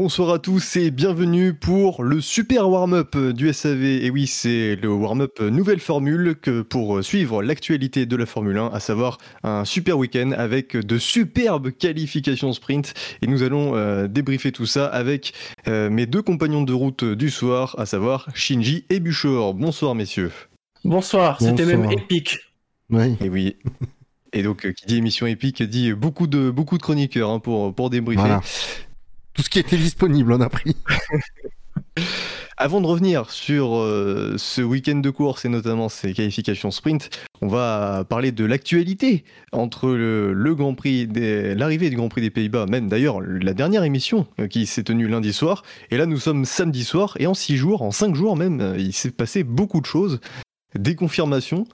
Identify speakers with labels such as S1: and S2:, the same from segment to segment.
S1: Bonsoir à tous et bienvenue pour le super warm-up du SAV. Et oui, c'est le warm-up nouvelle formule que pour suivre l'actualité de la Formule 1, à savoir un super week-end avec de superbes qualifications sprint. Et nous allons euh, débriefer tout ça avec euh, mes deux compagnons de route du soir, à savoir Shinji et Buchor. Bonsoir messieurs.
S2: Bonsoir, c'était même épique.
S1: Oui. Et oui. Et donc, euh, qui dit émission épique dit beaucoup de, beaucoup de chroniqueurs hein, pour, pour débriefer
S3: tout ce qui était disponible, on a pris.
S1: Avant de revenir sur euh, ce week-end de course et notamment ses qualifications sprint, on va parler de l'actualité entre le, Grand Prix, l'arrivée du Grand Prix des Pays-Bas, même d'ailleurs la dernière émission euh, qui s'est tenue lundi soir. Et là, nous sommes samedi soir et en six jours, en cinq jours même, euh, il s'est passé beaucoup de choses, des confirmations.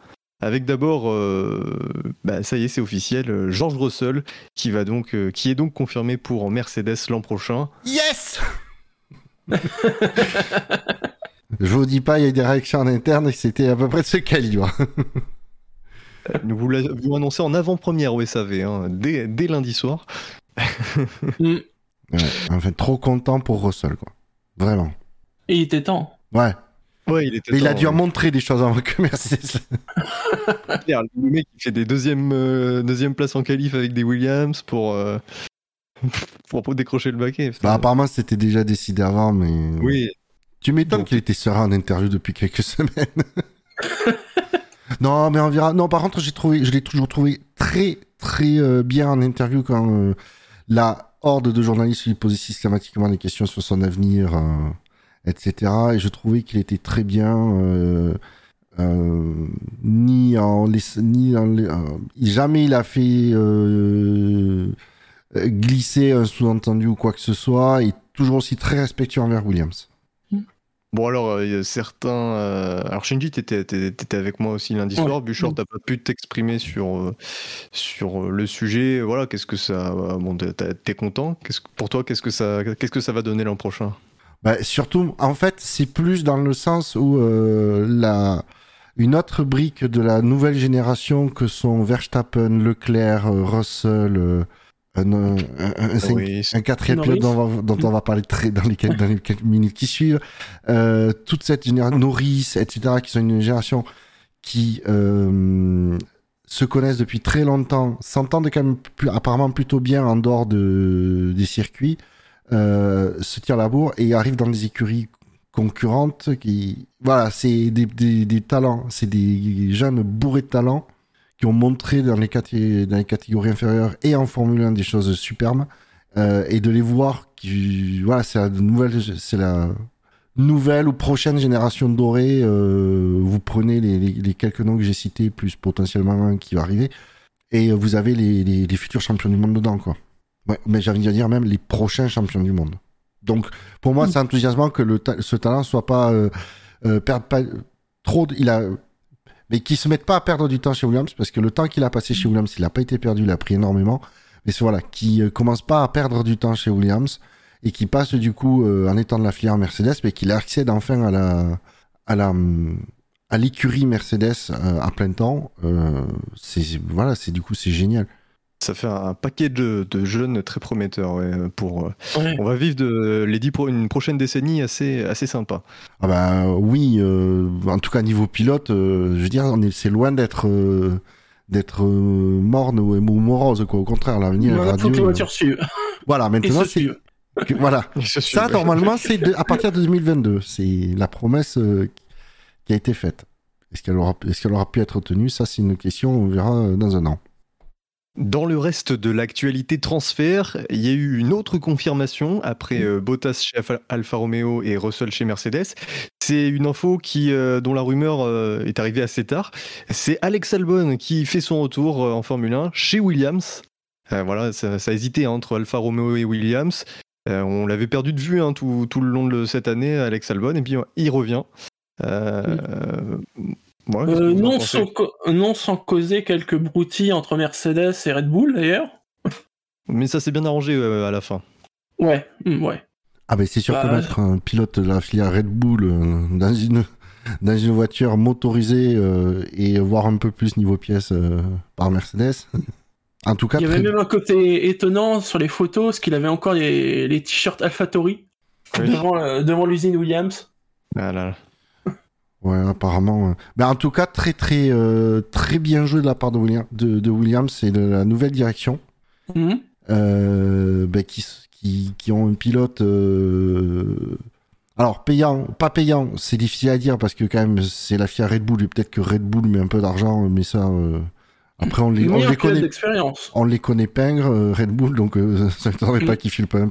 S1: Avec d'abord, euh, bah, ça y est, c'est officiel, euh, George Russell qui va donc, euh, qui est donc confirmé pour Mercedes l'an prochain.
S3: Yes. Je vous dis pas, il y a des réactions en interne et c'était à peu près de ce calibre.
S1: Nous vous l'avons annoncé en avant-première au SAV, hein, dès, lundi soir.
S3: ouais, trop content pour Russell, quoi. Vraiment.
S2: Et il était temps.
S3: Ouais.
S1: Ouais, il, était
S3: Mais il a dû en montrer des choses avant que Mercedes.
S1: le mec qui fait des deuxièmes, euh, deuxième places en qualif avec des Williams pour, euh, pour décrocher le baquet.
S3: Bah, apparemment, c'était déjà décidé avant, mais.
S1: Oui.
S3: Tu m'étonnes qu'il était serein en interview depuis quelques semaines. non, mais on verra. Non, par contre, j'ai trouvé, je l'ai toujours trouvé très, très euh, bien en interview quand la horde de journalistes lui posait systématiquement des questions sur son avenir etc. Et je trouvais qu'il était très bien. Euh, euh, ni en ni euh, jamais il a fait glisser un sous-entendu ou quoi que ce soit et toujours aussi très respectueux envers Williams.
S1: Bon alors, il y a certains... Alors Shinji, tu étais, avec moi aussi lundi soir. Bouchard, t'as pas pu t'exprimer sur, sur le sujet. Voilà, qu'est-ce que ça... Bon, t'es content? Qu'est-ce, Pour toi, qu'est-ce que, ça, qu'est-ce que ça va donner l'an prochain?
S3: Bah, surtout, en fait, c'est plus dans le sens où euh, la, une autre brique de la nouvelle génération que sont Verstappen, Leclerc, euh, Russell, euh, un, un, un, quatrième pilote dont, dont, on va parler très, dans, les, dans les quelques minutes qui suivent, euh, toute cette génération, Norris, etc., qui sont une génération qui euh, se connaissent depuis très longtemps, s'entendent quand même plus, apparemment plutôt bien en dehors de, des circuits, se tire la bourre et arrive dans des écuries concurrentes qui voilà c'est des, des, talents. C'est des jeunes bourrés de talents qui ont montré dans les, dans les catégories inférieures et en Formule 1 des choses superbes euh, et de les voir qui voilà c'est la nouvelle c'est la nouvelle ou prochaine génération dorée euh, vous prenez les, les, quelques noms que j'ai cités plus potentiellement un qui va arriver et vous avez les, les futurs champions du monde dedans quoi Ouais, mais j'ai envie de dire même les prochains champions du monde. Donc, pour moi, c'est enthousiasmant que le ce talent soit pas euh, euh, pas trop. il a, mais qu'il se mette pas à perdre du temps chez Williams parce que le temps qu'il a passé chez Williams, il a pas été perdu, il a pris énormément. Mais voilà, qui euh, commence pas à perdre du temps chez Williams et qui passe du coup euh, en étant de la filière Mercedes, mais qu'il accède enfin à la à la à l'écurie Mercedes à plein temps. c'est voilà, c'est du coup c'est génial
S1: ça fait un paquet de, jeunes très prometteurs. pour, euh, On va vivre de, les dix une prochaine décennie assez, assez sympa.
S3: Ah bah oui, euh, en tout cas niveau pilote, euh, je veux dire, c'est loin d'être d'être morne ou, morose quoi. Au contraire, l'avenir.
S2: Il faut que les voitures suivent.
S3: Voilà, maintenant c'est voilà. Ça normalement c'est à partir de 2022. C'est la promesse qui a été faite. Est-ce qu'elle aura, est-ce qu'elle aura pu être tenue? Ça c'est une question, on verra dans un an.
S1: Dans le reste de l'actualité transfert, il y a eu une autre confirmation après euh, Bottas chez Alfa Romeo et Russell chez Mercedes. C'est une info euh, dont la rumeur euh, est arrivée assez tard. C'est Alex Albon qui fait son retour en Formule 1 chez Williams. voilà, ça, ça, a hésité entre Alfa Romeo et Williams. on l'avait perdu de vue hein, tout, tout, le long de cette année, Alex Albon, et puis il revient.
S2: Euh, non, sans non, sans causer quelques broutilles entre Mercedes et Red Bull d'ailleurs.
S1: Mais ça s'est bien arrangé euh, à la fin.
S2: Ouais, mm, ouais.
S3: Ah ben c'est sûr que bah, mettre un pilote de la filière Red Bull euh, dans une dans une voiture motorisée et voir un peu plus niveau pièces par Mercedes. En tout cas,
S2: il y avait même un côté étonnant sur les photos, parce qu'il avait encore les, les t-shirts AlphaTauri devant, devant l'usine Williams.
S1: Ah là là.
S3: Ouais, apparemment. Mais en tout cas, très très très bien joué de la part de, William, de, Williams et de la nouvelle direction. Mhm. Ben, qui, qui, qui, ont un pilote alors, payant, pas payant, c'est difficile à dire parce que quand même, c'est la FIA Red Bull et peut-être que Red Bull met un peu d'argent, mais ça. Euh, après, on les, on les connaît. On les connaît pingre, euh, Red Bull, donc euh, ça ne m'étonnerait pas qu'ils filent pas un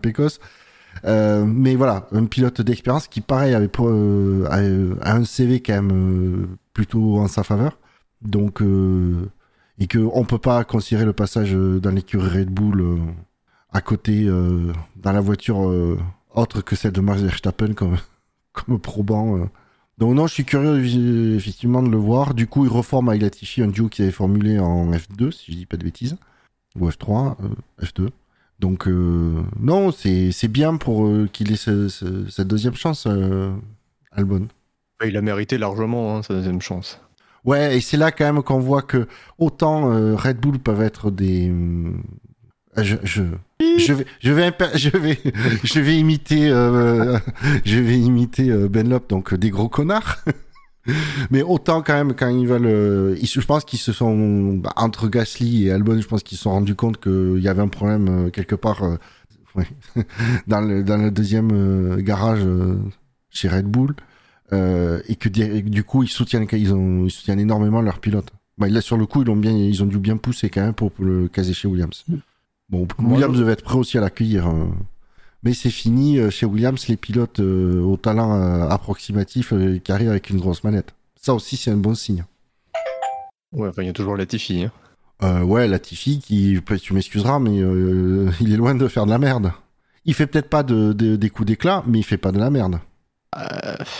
S3: pécos. mais voilà, un pilote d'expérience qui, pareil, avait a, un CV quand même plutôt en sa faveur. Donc, et qu'on ne peut pas considérer le passage dans l'écurie Red Bull à côté, dans la voiture autre que celle de Max Verstappen comme, comme probant. Euh. Donc non, je suis curieux effectivement de le voir. Du coup, il reforme avec Latifi un duo qui avait formulé en F2, si je dis pas de bêtises, ou F3, euh, F2. Donc euh, non, c'est bien pour qu'il ait cette deuxième chance, Albon.
S1: Il a mérité largement hein, sa deuxième chance.
S3: Ouais, et c'est là quand même qu'on voit que autant Red Bull peuvent être des je, je, je vais, je vais, je vais, je vais imiter, euh, je vais imiter euh, Benlop, donc euh, des gros connards. Mais autant quand même quand ils veulent, je pense qu'ils se sont bah, entre Gasly et Albon, je pense qu'ils se sont rendus compte qu'il y avait un problème quelque part dans le dans le deuxième garage chez Red Bull et que du coup ils soutiennent ils ont ils soutiennent énormément leurs pilotes. Bah, là sur le coup ils ont bien ils ont dû bien pousser quand même pour, pour le caser chez Williams. Mm. Bon, Williams devait être prêt aussi à l'accueillir. Mais c'est fini euh, chez Williams, les pilotes euh, au talent euh, approximatif qui arrivent avec une grosse manette. Ça aussi, c'est un bon signe.
S1: Ouais, enfin, il y a toujours Latifi.
S3: Hein. ouais, Latifi qui, tu m'excuseras, mais il est loin de faire de la merde. Il fait peut-être pas de, des coups d'éclat, mais il fait pas de la merde.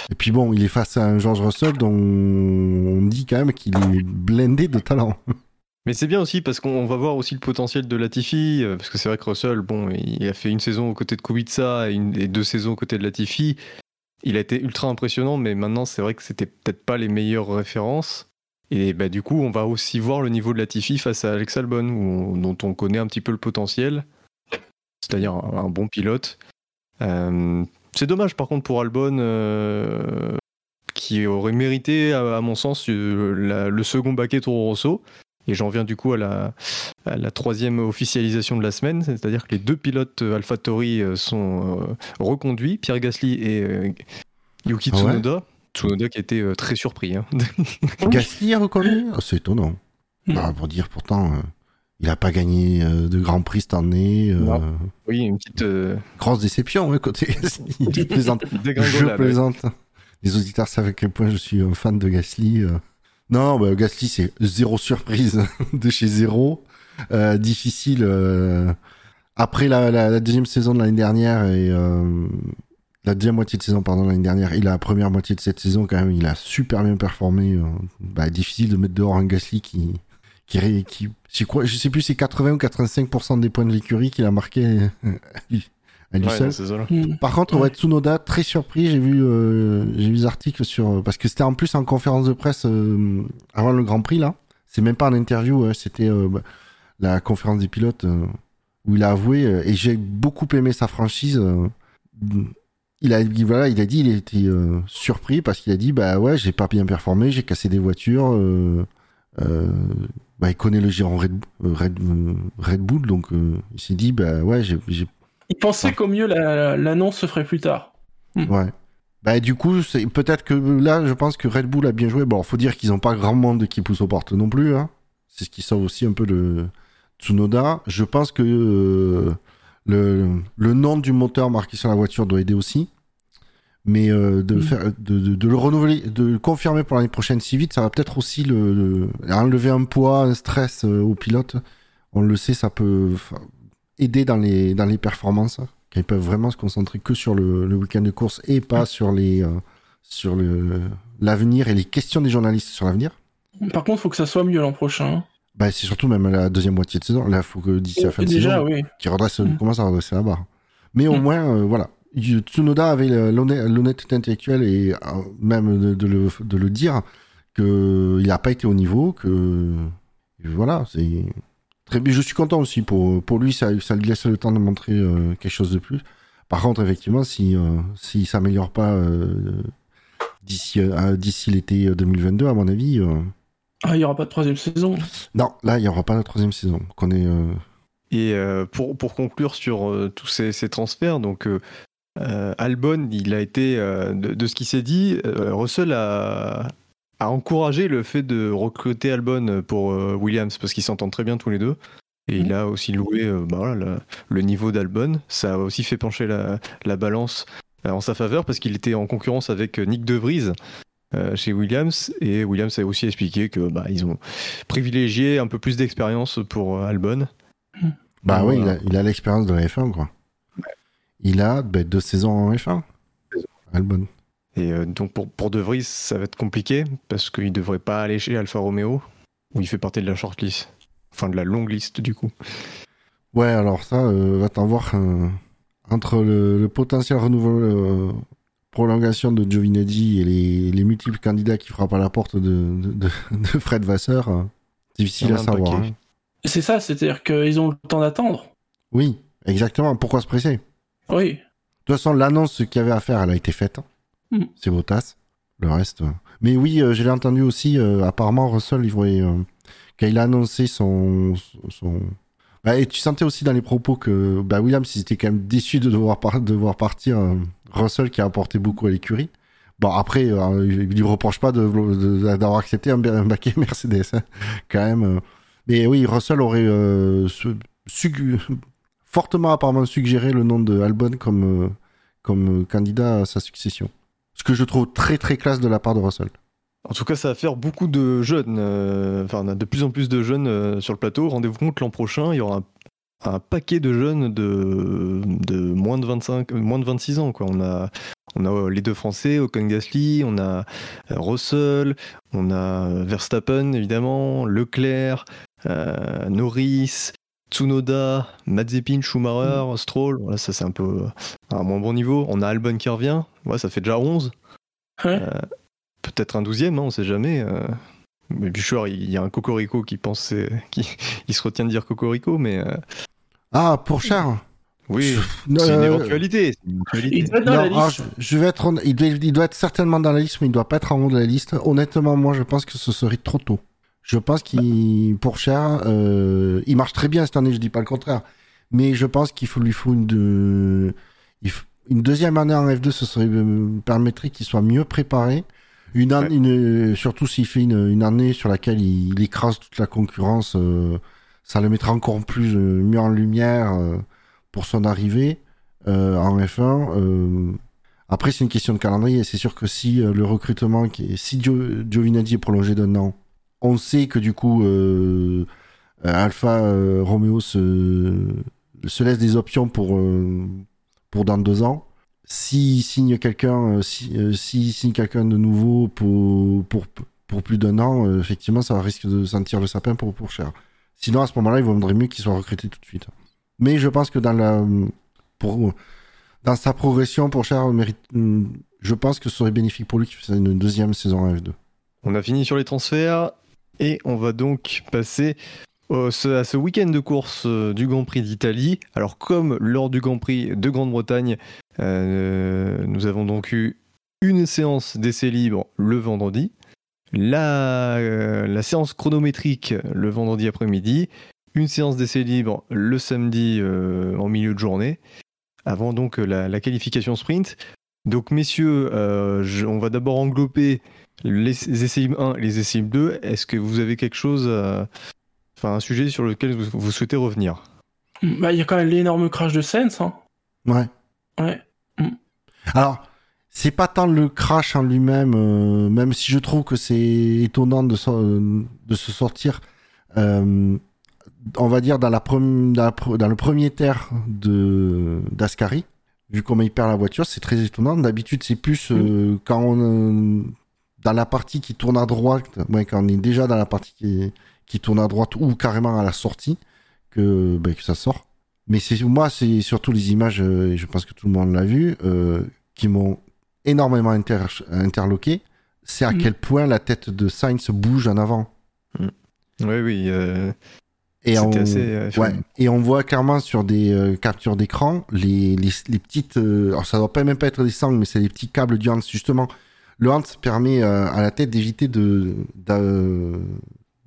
S3: Et puis bon, il est face à un George Russell dont on dit quand même qu'il est blindé de talent.
S1: Mais c'est bien aussi parce qu'on va voir aussi le potentiel de Latifi, euh, parce que c'est vrai que Russell, bon, il a fait une saison aux côtés de Kubica et, deux saisons aux côtés de Latifi. Il a été ultra impressionnant, mais maintenant c'est vrai que c'était peut-être pas les meilleures références. Et bah, du coup, on va aussi voir le niveau de Latifi face à Alex Albon, dont on connaît un petit peu le potentiel, c'est-à-dire un, bon pilote. Euh, c'est dommage par contre pour Albon, euh, qui aurait mérité, à, mon sens, le second baquet Toro Rosso. Et j'en viens du coup à la, la, troisième officialisation de la semaine, c'est-à-dire que les deux pilotes euh, AlphaTauri euh, sont euh, reconduits, Pierre Gasly et Yuki ah Tsunoda. Tsunoda qui était très surpris. Hein.
S3: Gasly est reconnu? Ah, C'est étonnant. Hmm. Bah, pour dire pourtant, il n'a pas gagné de Grand Prix cette année.
S1: Oui, une petite...
S3: Grosse déception, hein, côté je plaisante. je plaisante. Les auditeurs savent à quel point je suis un fan de Gasly. Non, bah, Gasly, c'est zéro surprise de chez zéro. Euh, difficile. Euh, après la, deuxième saison de l'année dernière et euh, la deuxième moitié de saison, pardon, l'année dernière et la première moitié de cette saison, quand même, il a super bien performé. Bah, difficile de mettre dehors un Gasly qui, qui, je, crois, je sais plus, c'est 80 ou 85% des points de l'écurie qu'il a marqué Mm. Par contre, ouais. Tsunoda, très surpris. J'ai vu, euh, j'ai vu des articles sur parce que c'était en plus en conférence de presse euh, avant le Grand Prix là. C'est même pas en interview, c'était euh, bah, la conférence des pilotes où il a avoué et j'ai beaucoup aimé sa franchise. il a, voilà, il a dit, il était surpris parce qu'il a dit, bah ouais, j'ai pas bien performé, j'ai cassé des voitures. bah, il connaît le giron Red, Red, Red Bull, donc il s'est dit, bah ouais, j'ai
S2: il pensait qu'au mieux l'annonce se ferait plus tard.
S3: Hmm. Ouais. Bah, du coup, c'est peut-être que là, je pense que Red Bull a bien joué. Bon, faut dire qu'ils n'ont pas grand monde qui pousse aux portes non plus. Hein. C'est ce qui sauve aussi un peu le Tsunoda. Je pense que euh, le, le, nom du moteur marqué sur la voiture doit aider aussi. Mais euh, de, hmm. faire, de, de, le renouveler, de le confirmer pour l'année prochaine si vite, ça va peut-être aussi le, enlever un poids, un stress euh, aux pilotes. On le sait, ça peut aider dans les, dans les performances, qu'ils peuvent vraiment se concentrer que sur le, le week-end de course et pas sur les euh, sur le l'avenir et les questions des journalistes sur l'avenir.
S2: Par contre, il faut que ça soit mieux l'an prochain. Hein.
S3: Bah, c'est surtout même la deuxième moitié de saison. Là, il faut que d'ici la fin de saison, oui. qui redresse, mm. commence à redresser la barre. Mais au mm. moins, euh, voilà. Tsunoda avait l'honnêteté intellectuelle et euh, même de, le, de, le, dire qu'il n'a pas été au niveau, que voilà, c'est très bien. Je suis content aussi pour, pour lui, ça, ça lui laisse le temps de montrer euh, quelque chose de plus. Par contre, effectivement, si euh, s'il s'améliore pas euh, d'ici euh, d'ici l'été 2022, à mon avis, euh,
S2: Ah, il y aura pas de troisième saison.
S3: non, là, il y aura pas la troisième saison. Qu'on est, euh,
S1: Et euh, pour, pour conclure sur euh, tous ces, ces transferts, donc euh, euh, Albon, il a été, euh, de, de ce qui s'est dit, euh, Russell a, a encouragé le fait de recruter Albon pour euh, Williams parce qu'ils s'entendent très bien tous les deux. Et il a aussi loué euh, bah voilà, le, le niveau d'Albon. Ça a aussi fait pencher la, la balance euh, en sa faveur parce qu'il était en concurrence avec Nick De Vries euh, chez Williams. Et Williams a aussi expliqué que bah, ils ont privilégié un peu plus d'expérience pour euh, Albon.
S3: bah
S1: Donc,
S3: oui, il
S1: voilà.
S3: a, il a l'expérience de la F1, quoi. Il a ben, deux saisons en F1. Albon.
S1: Et euh, donc pour, pour De Vries, ça va être compliqué parce qu'il devrait pas aller chez Alfa Romeo où il fait partie de la shortlist. Enfin de la longue liste du coup.
S3: Ouais, alors ça, euh, va t'en voir euh, entre le, le potentiel renouveau, euh, prolongation de Giovinazzi et les, les multiples candidats qui frappent à la porte de, de, de- de Fred Vasseur, euh, difficile à savoir. hein.
S2: C'est ça, c'est-à-dire qu'ils ont le temps d'attendre.
S3: Oui, exactement. Pourquoi se presser? De
S2: Oui.
S3: toute façon, l'annonce qu'il y avait à faire, elle a été faite.
S2: Mm.
S3: C'est Bottas. Le reste. euh. Mais oui, euh, je l'ai entendu aussi. euh, apparemment, Russell, il quand il a annoncé son. son... Bah, et tu sentais aussi dans les propos que bah, Williams, ils étaient quand même déçus de devoir, par- de voir partir Russell qui a apporté beaucoup à l'écurie. Bon, après, il lui reproche pas d'avoir accepté un, baquet Mercedes, hein, quand même. Mais oui, Russell aurait fortement apparemment suggéré le nom de Albon comme, comme candidat à sa succession. Ce que je trouve très très classe de la part de Russell.
S1: En tout cas, ça va faire beaucoup de jeunes, euh, enfin on a de plus en plus de jeunes euh, sur le plateau. Rendez-vous compte l'an prochain, il y aura un, un paquet de jeunes de, de moins de 25, euh, moins de 26 ans quoi. On a on a les deux Français, Ocon Gasly, on a Russell, on a Verstappen évidemment, Leclerc, euh, Norris, Tsunoda, Mazepin, Schumacher, Stroll. Voilà, ça c'est un peu à un moins bon niveau. On a Albon qui revient. Ouais, ça fait déjà 11.
S2: Ouais.
S1: Peut-être un douzième, hein, on sait jamais. euh. Mais Bouchard, il y a un Cocorico qui pense, euh, qui il se retient de dire Cocorico, mais euh,
S3: Ah, pour Charles
S1: oui, c'est une
S3: euh,
S1: éventualité. c'est une éventualité.
S2: Il doit être dans
S3: non,
S2: la
S3: alors,
S2: liste.
S3: je, je vais être il, doit, il doit être certainement dans la liste, mais il doit pas être en haut de la liste. Honnêtement, moi, je pense que ce serait trop tôt. Je pense qu'il, pour Cher, euh, il marche très bien cette année, je dis pas le contraire. Mais je pense qu'il faut lui faut une, de- il faut- une deuxième année en F2, ce serait euh, permettrait qu'il soit mieux préparé. Une
S1: Ouais.
S3: une- surtout s'il fait une, une année sur laquelle il, il écrase toute la concurrence, euh, ça le mettra encore plus euh, mieux en lumière euh, pour son arrivée euh, en F1. euh, après, c'est une question de calendrier. C'est sûr que si euh, le recrutement, qui est, si Gio- Giovinazzi est prolongé d'un an, on sait que du coup, euh, euh, Alpha euh, Romeo se, se laisse des options pour, euh, pour dans deux ans. S'il signe quelqu'un, euh, si, euh, s'il signe quelqu'un de nouveau pour, pour, pour plus d'un an, euh, effectivement, ça risque de sentir le sapin pour, pour cher. Sinon, à ce moment-là, il vaudrait mieux qu'il soit recruté tout de suite. Mais je pense que dans la, pour, dans sa progression pour Cher je pense que ce serait bénéfique pour lui qu'il fasse une deuxième saison en F2.
S1: On a fini sur les transferts et on va donc passer à ce week-end de course euh, du Grand Prix d'Italie. Alors comme lors du Grand Prix de Grande-Bretagne, euh, nous avons donc eu une séance d'essai libre le vendredi, la, euh, séance chronométrique le vendredi après-midi, une séance d'essai libre le samedi euh, en milieu de journée, avant donc la, qualification sprint. Donc messieurs, euh, on va d'abord englober les essais libres 1 et les essais libres 2. Est-ce que vous avez quelque chose, à- enfin un sujet sur lequel vous, vous souhaitez revenir
S2: Bah, il y a quand même l'énorme crash de Sens. Hein.
S3: Ouais.
S2: Ouais.
S3: Alors, c'est pas tant le crash en lui-même, euh, même si je trouve que c'est étonnant de, so- de se sortir, euh, on va dire, dans, la premi- dans, la pre- dans le premier terre de d'Ascari, vu comment il perd la voiture, c'est très étonnant. D'habitude, c'est plus euh, quand on. euh, dans la partie qui tourne à droite, ouais, quand on est déjà dans la partie qui, qui tourne à droite ou carrément à la sortie, que, ben, que ça sort. Mais c'est moi, c'est surtout les images, euh, et je pense que tout le monde l'a vu, euh, qui m'ont énormément inter- interloqué. C'est à
S2: Mhm.
S3: quel point la tête de Sainz bouge en avant.
S1: Oui, oui. euh,
S3: Et on,
S1: assez. euh,
S3: ouais, et on voit clairement sur des euh, captures d'écran les, les, les petites. euh, alors ça doit pas même pas être des sangles, mais c'est des petits câbles du Hans justement. Le Hans permet euh, à la tête d'éviter de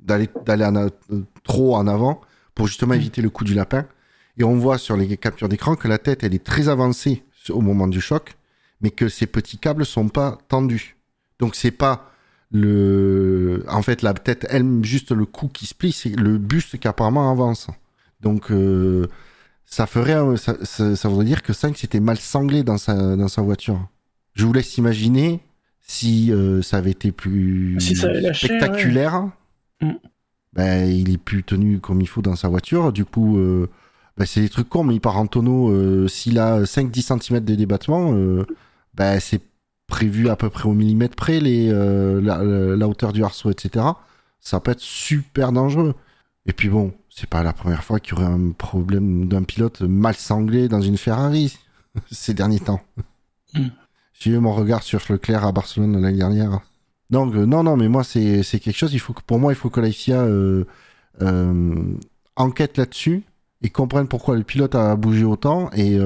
S3: d'aller euh, trop en avant pour justement éviter le coup du lapin. Et on voit sur les captures d'écran que la tête elle est très avancée au moment du choc, mais que ces petits câbles sont pas tendus. Donc c'est pas le en fait la tête elle juste le cou qui se plie c'est le buste qui apparemment avance donc euh, ça ferait un- ça, ça, ça voudrait dire que Sainz s'était mal sanglé dans sa dans sa voiture je vous laisse imaginer si euh, ça avait été plus
S2: Si ça avait lâché,
S3: spectaculaire
S2: ouais. Mm.
S3: ben, il est plus tenu comme il faut dans sa voiture du coup euh, ben, c'est des trucs cons mais il part en tonneau euh, s'il a 5-10 cm de débattement euh, ben, c'est prévu à peu près au millimètre près les, la, hauteur du arceau, etc. Ça peut être super dangereux. Et puis bon, c'est pas la première fois qu'il y aurait un problème d'un pilote mal sanglé dans une Ferrari ces derniers temps.
S2: Mm.
S3: J'ai eu mon regard sur Leclerc à Barcelone l'année dernière. Donc euh, non, non, mais moi c'est quelque chose. Il faut que, pour moi, il faut que la FIA euh, euh, enquête là-dessus et comprenne pourquoi le pilote a bougé autant et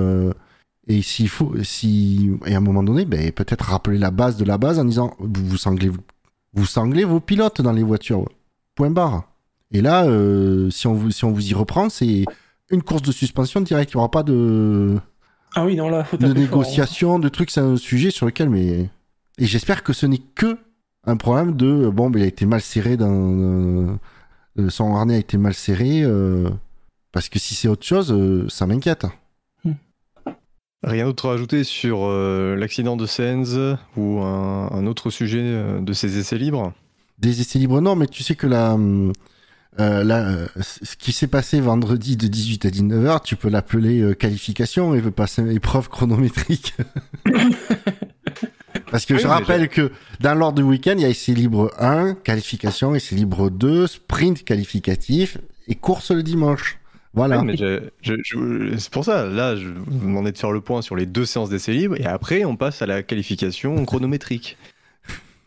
S3: et s'il faut, si, et à un moment donné, ben, peut-être rappeler la base de la base en disant, vous, vous sanglez, vous, vous sanglez vos pilotes dans les voitures. Point barre. Et là, euh, si on vous, si on vous y reprend, c'est une course de suspension direct. Il n'y aura pas de,
S2: Ah oui, non, là, faut
S3: de
S2: fort, hein.
S3: négociation, de trucs. C'est un sujet sur lequel, mais, et j'espère que ce n'est que un problème de, bon, ben, il a été mal serré dans, euh, son harnais a été mal serré, euh, parce que si c'est autre chose, euh, ça m'inquiète.
S1: Rien d'autre à ajouter sur euh, l'accident de Sainz ou un, un autre sujet euh, de ces essais libres?
S3: Des essais libres, non, mais tu sais que la, euh, la, euh, ce qui s'est passé vendredi de 18 à 19h, tu peux l'appeler euh, qualification et veut passer épreuve chronométrique. Parce que
S1: Oui,
S3: je rappelle que dans l'ordre du week-end, il y a essai libre 1, qualification, essai libre 2, sprint qualificatif et course le dimanche. Voilà.
S1: C'est pour ça, là, je vous demandais de faire le point sur les deux séances d'essais libres et après on passe à la qualification chronométrique.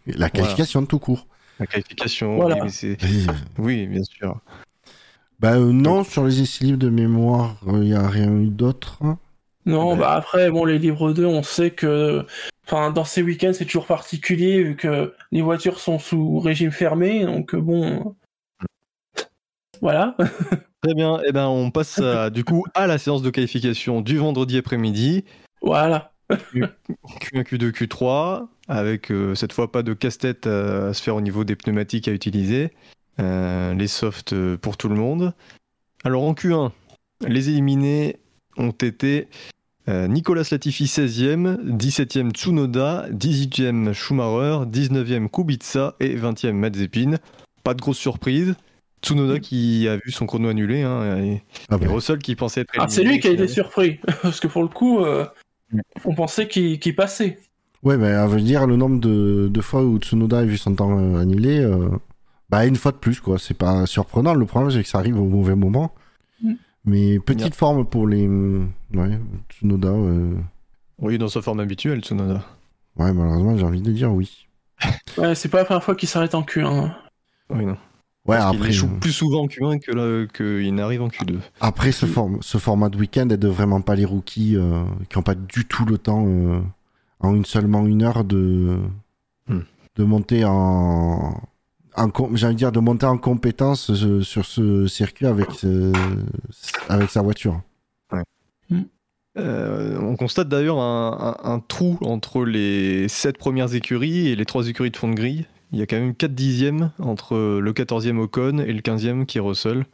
S3: La qualification tout court.
S1: La qualification,
S2: Voilà.
S1: oui, mais oui, bien sûr.
S3: bah euh, non, sur les essais libres de mémoire, il n'y a rien eu d'autre.
S2: Non,
S1: Ouais.
S2: bah après, bon, les livres 2, on sait que. Enfin, dans ces week-ends, c'est toujours particulier, vu que les voitures sont sous régime fermé, donc euh, bon. Voilà.
S1: Très bien, et ben on passe à- du coup à la séance de qualification du vendredi après-midi.
S2: voilà.
S1: Q1, Q2, Q3, avec euh, cette fois pas de casse-tête à, à se faire au niveau des pneumatiques à utiliser. Euh, les softs euh, pour tout le monde. Alors en Q1, les éliminés ont été euh, Nicolas Latifi 16e, 17e Tsunoda, 18e Schumacher, 19e Kubica et 20e Mazepin. Pas de grosse surprise. Tsunoda qui a vu son chrono annulé hein, et,
S3: Ah
S1: et Russell qui pensait être
S2: Ah, c'est lui qui a été surpris, parce que pour le coup, euh, on pensait qu'il passait.
S3: Ouais, mais à veut dire le nombre de, de fois où Tsunoda a vu son temps euh, annulé, euh, bah une fois de plus, quoi. C'est pas surprenant. Le problème, c'est que ça arrive au mauvais moment.
S2: Mm.
S3: Mais petite forme pour les. Ouais, Tsunoda. euh,
S1: Oui, dans sa forme habituelle, Tsunoda.
S3: Ouais, malheureusement, j'ai envie de dire oui.
S2: Ouais, c'est pas la première fois qu'il s'arrête en Q1.
S1: Oui, non.
S3: Ouais,
S1: Parce
S3: après,
S1: échoue
S3: euh,
S1: plus souvent en Q1 que là- qu'il n'arrive en Q2.
S3: après ce, form- ce format de week-end aide vraiment pas les rookies euh, qui ont pas du tout le temps euh, en une seulement une heure de
S1: Hmm.
S3: de monter en, j'ai envie de dire de monter en compétence euh, sur ce circuit avec ce- avec sa voiture.
S1: Euh, on constate d'ailleurs un, un- un trou entre les 7 premières écuries et les 3 écuries de fond de grille. Il y a quand même 4 dixièmes entre le 14e Ocon et le 15e qui est Russell.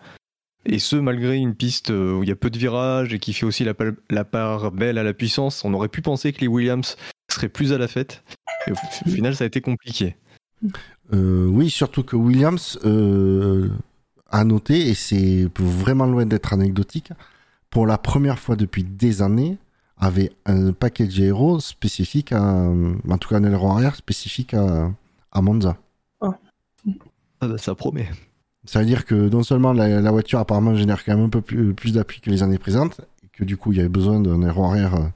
S1: Et ce, malgré une piste euh, où il y a peu de virages et qui fait aussi la, part belle à la puissance. On aurait pu penser que les Williams seraient plus à la fête. Et au, final, ça a été compliqué.
S3: Euh, oui, surtout que Williams euh, a noté, et c'est vraiment loin d'être anecdotique, pour la première fois depuis des années, avait un package aéro spécifique, à, en tout cas un aileron arrière spécifique à, à Monza.
S1: Ah bah, ça promet.
S3: Ça veut dire que non seulement la, la voiture apparemment génère quand même un peu plus, plus d'appui que les années présentes, et que du coup il y avait besoin d'un aileron arrière euh,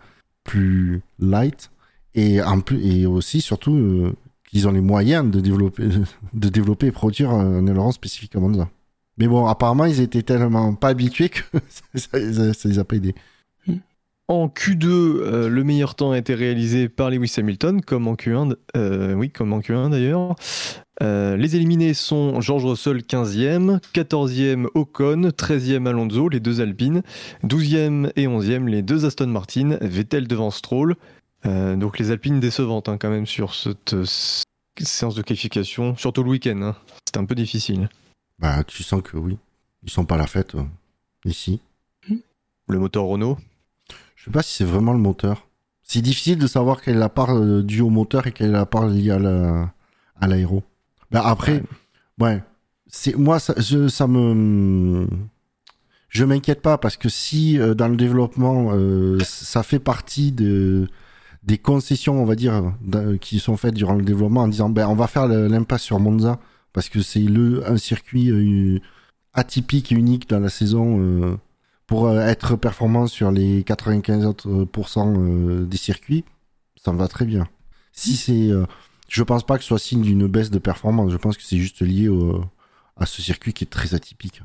S3: plus light, et, en plus, et aussi surtout euh, qu'ils ont les moyens de développer, de développer et produire un aileron spécifique à Monza. Mais bon, apparemment, ils étaient tellement pas habitués que ça, ça, les a pas aidés.
S1: En Q2, euh, le meilleur temps a été réalisé par Lewis Hamilton, comme en Q1, euh, oui, comme en Q1 d'ailleurs. Euh, les éliminés sont George Russell 15e, 14e Ocon, 13e Alonso, les deux Alpines, 12e et 11e les deux Aston Martin, Vettel devant Stroll. Euh, donc les Alpines décevantes hein, quand même sur cette euh, séance de qualification, surtout le week-end. hein. C'était un peu difficile.
S3: Bah, tu sens que oui. Ils sont pas à la fête, euh, ici.
S1: Le moteur Renault,
S3: Je sais pas si c'est vraiment le moteur. C'est difficile de savoir quelle est la part euh, due au moteur et quelle est la part liée à la- à l'aéro. Bah, après, ouais. C'est, moi, ça, je, ça me. Je m'inquiète pas parce que si euh, dans le développement, euh, ça fait partie de, des concessions, on va dire, qui sont faites durant le développement en disant ben, on va faire l'impasse sur Monza parce que c'est un circuit euh, atypique et unique dans la saison. euh, pour euh, être performant sur les 95 autres des circuits, ça me va très bien. Si c'est, je pense pas que ce soit signe d'une baisse de performance. Je pense que c'est juste lié à ce circuit qui est très atypique.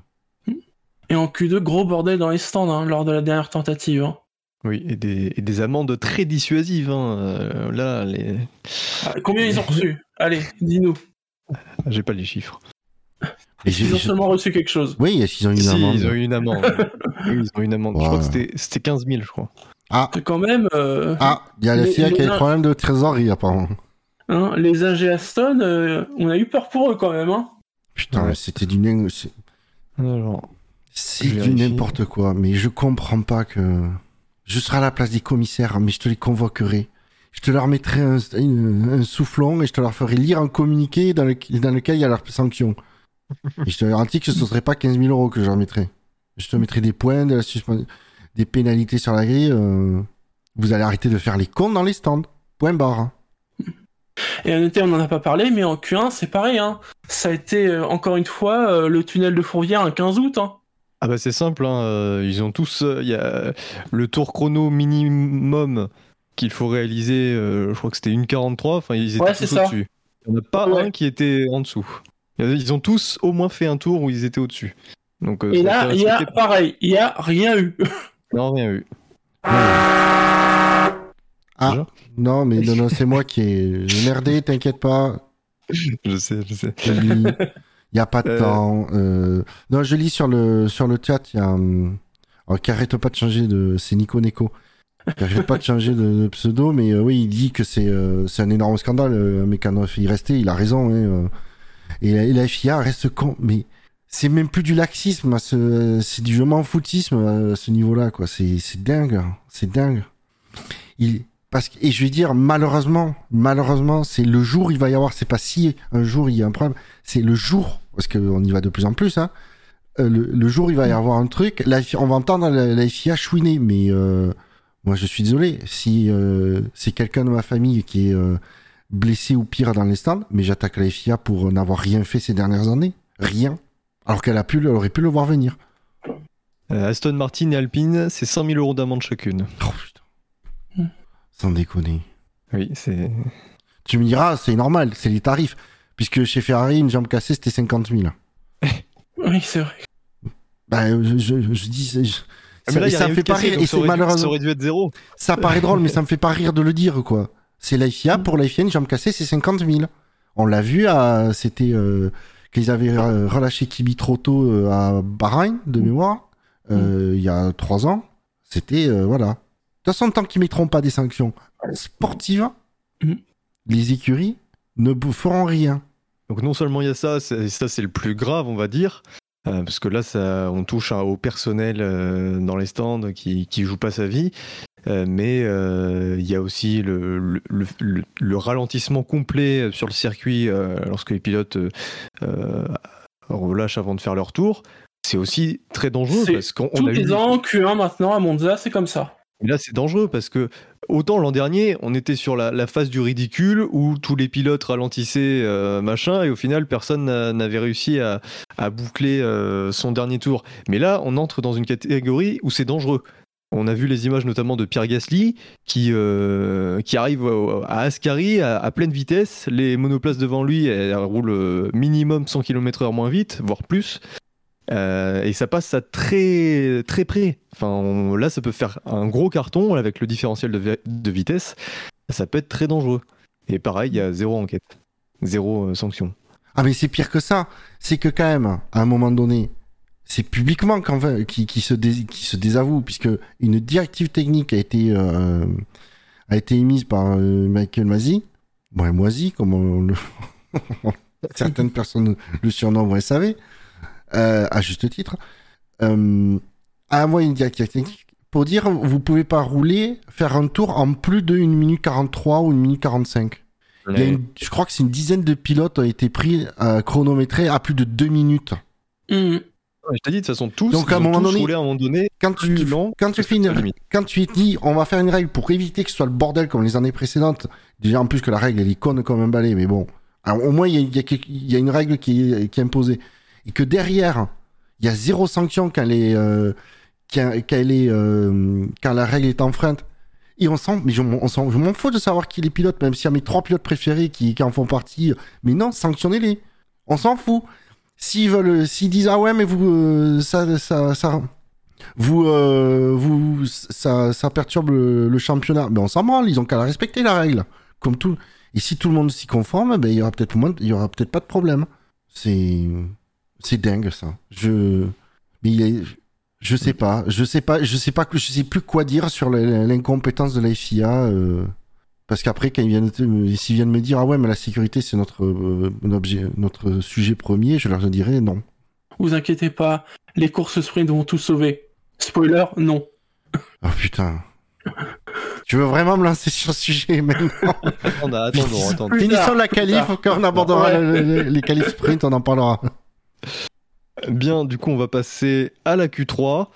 S2: Et en Q2, gros bordel dans les stands hein, lors de la dernière tentative. hein.
S1: Oui, et des, et des amendes très dissuasives. hein. Euh, là, les...
S2: Ah, Combien ils ont reçu? Allez, dis-nous.
S1: j'ai pas les chiffres.
S2: Ils ont seulement reçu quelque chose.
S3: Oui, est-ce qu'ils ont une
S1: Si,
S3: amende
S1: ils ont eu une amende. oui, ils ont eu une amende. Je crois que c'était- c'était 15 000, je crois.
S3: Ah,
S2: C'est quand même. euh,
S3: ah, il y a la
S2: Les-
S3: FIA qui a des problèmes de trésorerie apparemment.
S2: hein, les ingé Aston, euh, on a eu peur pour eux quand même. Hein.
S3: Putain,
S1: Ouais.
S3: c'était du n'importe quoi. Mais je comprends pas que je serai à la place des commissaires, mais je te les convoquerai. Je te leur mettrai un, soufflon et je te leur ferai lire un communiqué dans, le- dans lequel il y a leurs sanctions. Et je te garantis que ce ne serait pas 15 000 euros que je leur mettrai. Je te mettrai des points, de la suspen- des pénalités sur la grille. euh, Vous allez arrêter de faire les comptes dans les stands. Point barre.
S2: Et à noter, on n'en a pas parlé, mais en Q1, c'est pareil. Hein. Ça a été, euh, encore une fois, euh, le tunnel de Fourvière un 15 août. Hein.
S1: Ah bah c'est simple, hein, euh, ils ont tous, euh, il y a le tour chrono minimum qu'il faut réaliser, euh, je crois que c'était une 43, enfin ils étaient
S2: Ouais,
S1: tous au-dessus. Il n'y en a pas
S2: Ouais.
S1: un qui était en dessous. Ils ont tous au moins fait un tour où ils étaient au-dessus. Donc, euh,
S2: Et là, il y a pareil, il y a rien eu.
S1: Non, rien eu.
S3: Ah, non, mais non, non, c'est moi qui ai merdé, t'inquiète pas.
S1: Je sais, je sais.
S3: Il n'y a pas de
S1: Euh.
S3: temps. euh, Non, je lis sur le, sur le chat, il y a. hum, alors, qui arrête pas de changer de. C'est Nico Neko. Qui arrête pas de changer de, de pseudo, mais euh, oui, il dit que c'est euh, c'est un énorme scandale. euh, mais quand il restait, il a raison. hein, et, la- et la FIA reste con. Mais c'est même plus du laxisme, à ce- c'est du je m'en foutisme à ce niveau-là, quoi. C'est c'est dingue. C'est dingue. Il, parce que, et je vais dire, malheureusement, malheureusement, c'est le jour où il va y avoir, c'est pas si un jour il y a un problème, c'est le jour, parce qu'on y va de plus en plus, hein, euh, le, le jour où il va y avoir un truc, la, FIA on va entendre la, la FIA chouiner, mais euh, moi je suis désolé, si euh, c'est quelqu'un de ma famille qui est euh, blessé ou pire dans les stands, mais j'attaque la FIA pour n'avoir rien fait ces dernières années, rien, alors qu'elle a pu, elle aurait pu le voir venir.
S1: Euh, Aston Martin et Alpine, c'est 100 000 euros d'amende chacune.
S3: Oh. Sans déconner.
S1: Oui, c'est.
S3: Tu me diras, c'est normal, c'est les tarifs. Puisque chez Ferrari, une jambe cassée, c'était 50 000.
S2: Oui, c'est vrai.
S3: Bah, je, je, je dis. je-
S1: Ah,
S3: ça,
S1: mais là,
S3: ça me fait pas rire. Et
S1: ça
S3: c'est
S1: aurait dû-
S3: malheureusement.
S1: Ça aurait dû être zéro.
S3: Ça paraît drôle, mais ça me fait pas rire de le dire, quoi. C'est la FIA, pour la FIA, une jambe cassée, c'est 50 000. On l'a vu, à, c'était euh, qu'ils avaient euh, relâché Kibi trop tôt euh, à Bahreïn, de mémoire, euh, il y a trois ans. C'était, euh, voilà. De toute façon, tant qu'ils mettront pas des sanctions sportives,
S2: Mhm.
S3: les écuries ne feront rien.
S1: Donc non seulement il y a ça, c'est- ça c'est le plus grave, on va dire, euh, parce que là ça, on touche à- au personnel euh, dans les stands qui qui joue pas sa vie, euh, mais euh, il y a aussi le, le, le- le- le ralentissement complet sur le circuit euh, lorsque les pilotes euh, euh, relâchent avant de faire leur tour. C'est aussi très dangereux parce qu'on on
S2: Tous
S1: a
S2: les
S1: eu
S2: ans, Q1 maintenant à Monza, c'est comme ça.
S1: Là, c'est dangereux parce que autant l'an dernier, on était sur la, phase du ridicule où tous les pilotes ralentissaient, euh, machin, et au final, personne n'a- n'avait réussi à, boucler euh, son dernier tour. Mais là, on entre dans une catégorie où c'est dangereux. On a vu les images notamment de Pierre Gasly qui, euh, arrive à Ascari à, à pleine vitesse. Les monoplaces devant lui, elles roulent minimum 100 km/h moins vite, voire plus. Euh, et ça passe à très très près. Enfin, là, ça peut faire un gros carton avec le différentiel de, vi- de vitesse. Ça peut être très dangereux. Et pareil, il y a zéro enquête, zéro euh, sanction.
S3: Ah mais c'est pire que ça. C'est que quand même, à un moment donné, c'est publiquement fait, qui, qui, se qui se désavoue, puisque une directive technique a été, euh, a été émise par Michael Masi, bon, Moisi, comme on le- certaines personnes le surnomment, savez, euh, à juste titre, euh, a envoyé une directive technique pour dire vous pouvez pas rouler, faire un tour en plus de 1 minute 43 ou 1 minute 45. Il y a une- je crois que c'est une dizaine de pilotes ont été pris euh, chronométrés à plus de deux minutes.
S1: Ouais, Je t'ai dit, de toute façon, tous,
S3: Donc, à
S1: ils
S3: un
S1: ont
S3: moment
S1: tous
S3: donné,
S1: roulé à un moment donné
S3: Quand tu,
S1: plus lent.
S3: quand tu fais une, quand tu dis on va faire une règle pour éviter que ce soit le bordel comme les années précédentes, déjà en plus que la règle elle est conne comme un balai, mais bon, alors, au moins il y y a y une règle qui qui est imposée et que derrière il y a zéro sanction quand, les, euh, quand, euh, quand la règle est enfreinte. Et on sent, mais je, je m'en fous de savoir qui les pilotes, même s'il y a mes trois pilotes préférés qui, qui en font partie. Mais non, sanctionnez-les. On s'en fout. S'ils veulent, s'ils disent ah ouais mais vous euh, ça ça ça vous vous ça, ça perturbe le, championnat, mais on s'en branle, ils ont qu'à la respecter la règle, comme tout. Et si tout le monde s'y conforme, ben il y aura peut-être aura peut-être pas de problème. C'est c'est dingue ça. Je mais il est- je sais pas, je sais pas, je sais pas que je sais plus quoi dire sur l'incompétence de la FIA. euh, parce qu'après, quand ils viennent, te- s'ils viennent me dire ah ouais mais la sécurité c'est notre euh, objet, notre sujet premier, je leur dirais non.
S2: Vous inquiétez pas, les courses sprint vont tout sauver. Spoiler, non.
S3: Oh putain. Tu veux vraiment me lancer sur ce sujet maintenant?
S1: Attends, attendons, attendons.
S3: Finissons la qualif, quand on abordera
S2: Ouais.
S3: le- le- les qualifs sprint, on en parlera.
S1: Bien, du coup, on va passer à la Q3.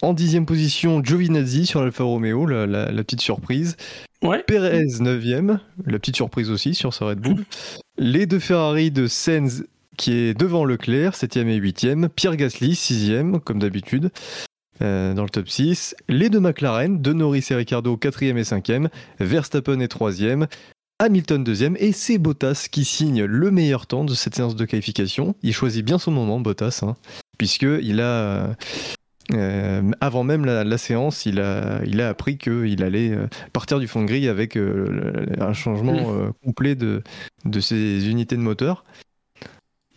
S1: En dixième position, Giovinazzi sur l'Alfa Romeo, la, la- la petite surprise.
S2: Ouais.
S1: Perez 9e, la petite surprise aussi sur sa Red Bull. Les deux Ferrari de Sainz qui est devant Leclerc, 7e et 8e. Pierre Gasly, 6e, comme d'habitude, euh, dans le top 6. Les deux McLaren, de Norris et Ricardo, 4e et 5e. Verstappen est 3e. Hamilton 2e. Et c'est Bottas qui signe le meilleur temps de cette séance de qualification. Il choisit bien son moment, Bottas, hein, puisqu'il a. euh, avant même la, la séance, il a, il a appris qu'il allait euh, partir du fond de grille avec euh, un changement euh, complet de, de ses unités de moteur.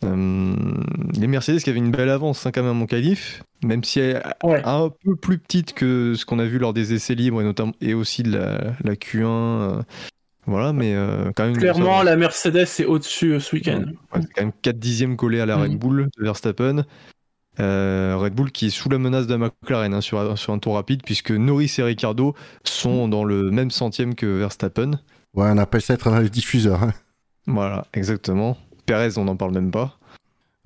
S1: Les Mercedes qui avaient une belle avance hein, quand même en qualif, même si elle est
S2: Ouais.
S1: un peu plus petite que ce qu'on a vu lors des essais libres et, notamment, et aussi de la, la Q1. Voilà, mais euh, quand même.
S2: Clairement,
S1: ça-
S2: la Mercedes est au-dessus euh, ce week-end.
S1: Ouais, c'est quand même 4 dixièmes collés à la Red
S2: Mhm.
S1: Bull de Verstappen. Euh, Red Bull qui est sous la menace de la McLaren hein, sur, un- sur un tour rapide, puisque Norris et Ricardo sont dans le même centième que Verstappen.
S3: Ouais, on appelle ça être dans le diffuseur. hein.
S1: Voilà, exactement. Perez, on n'en parle même pas.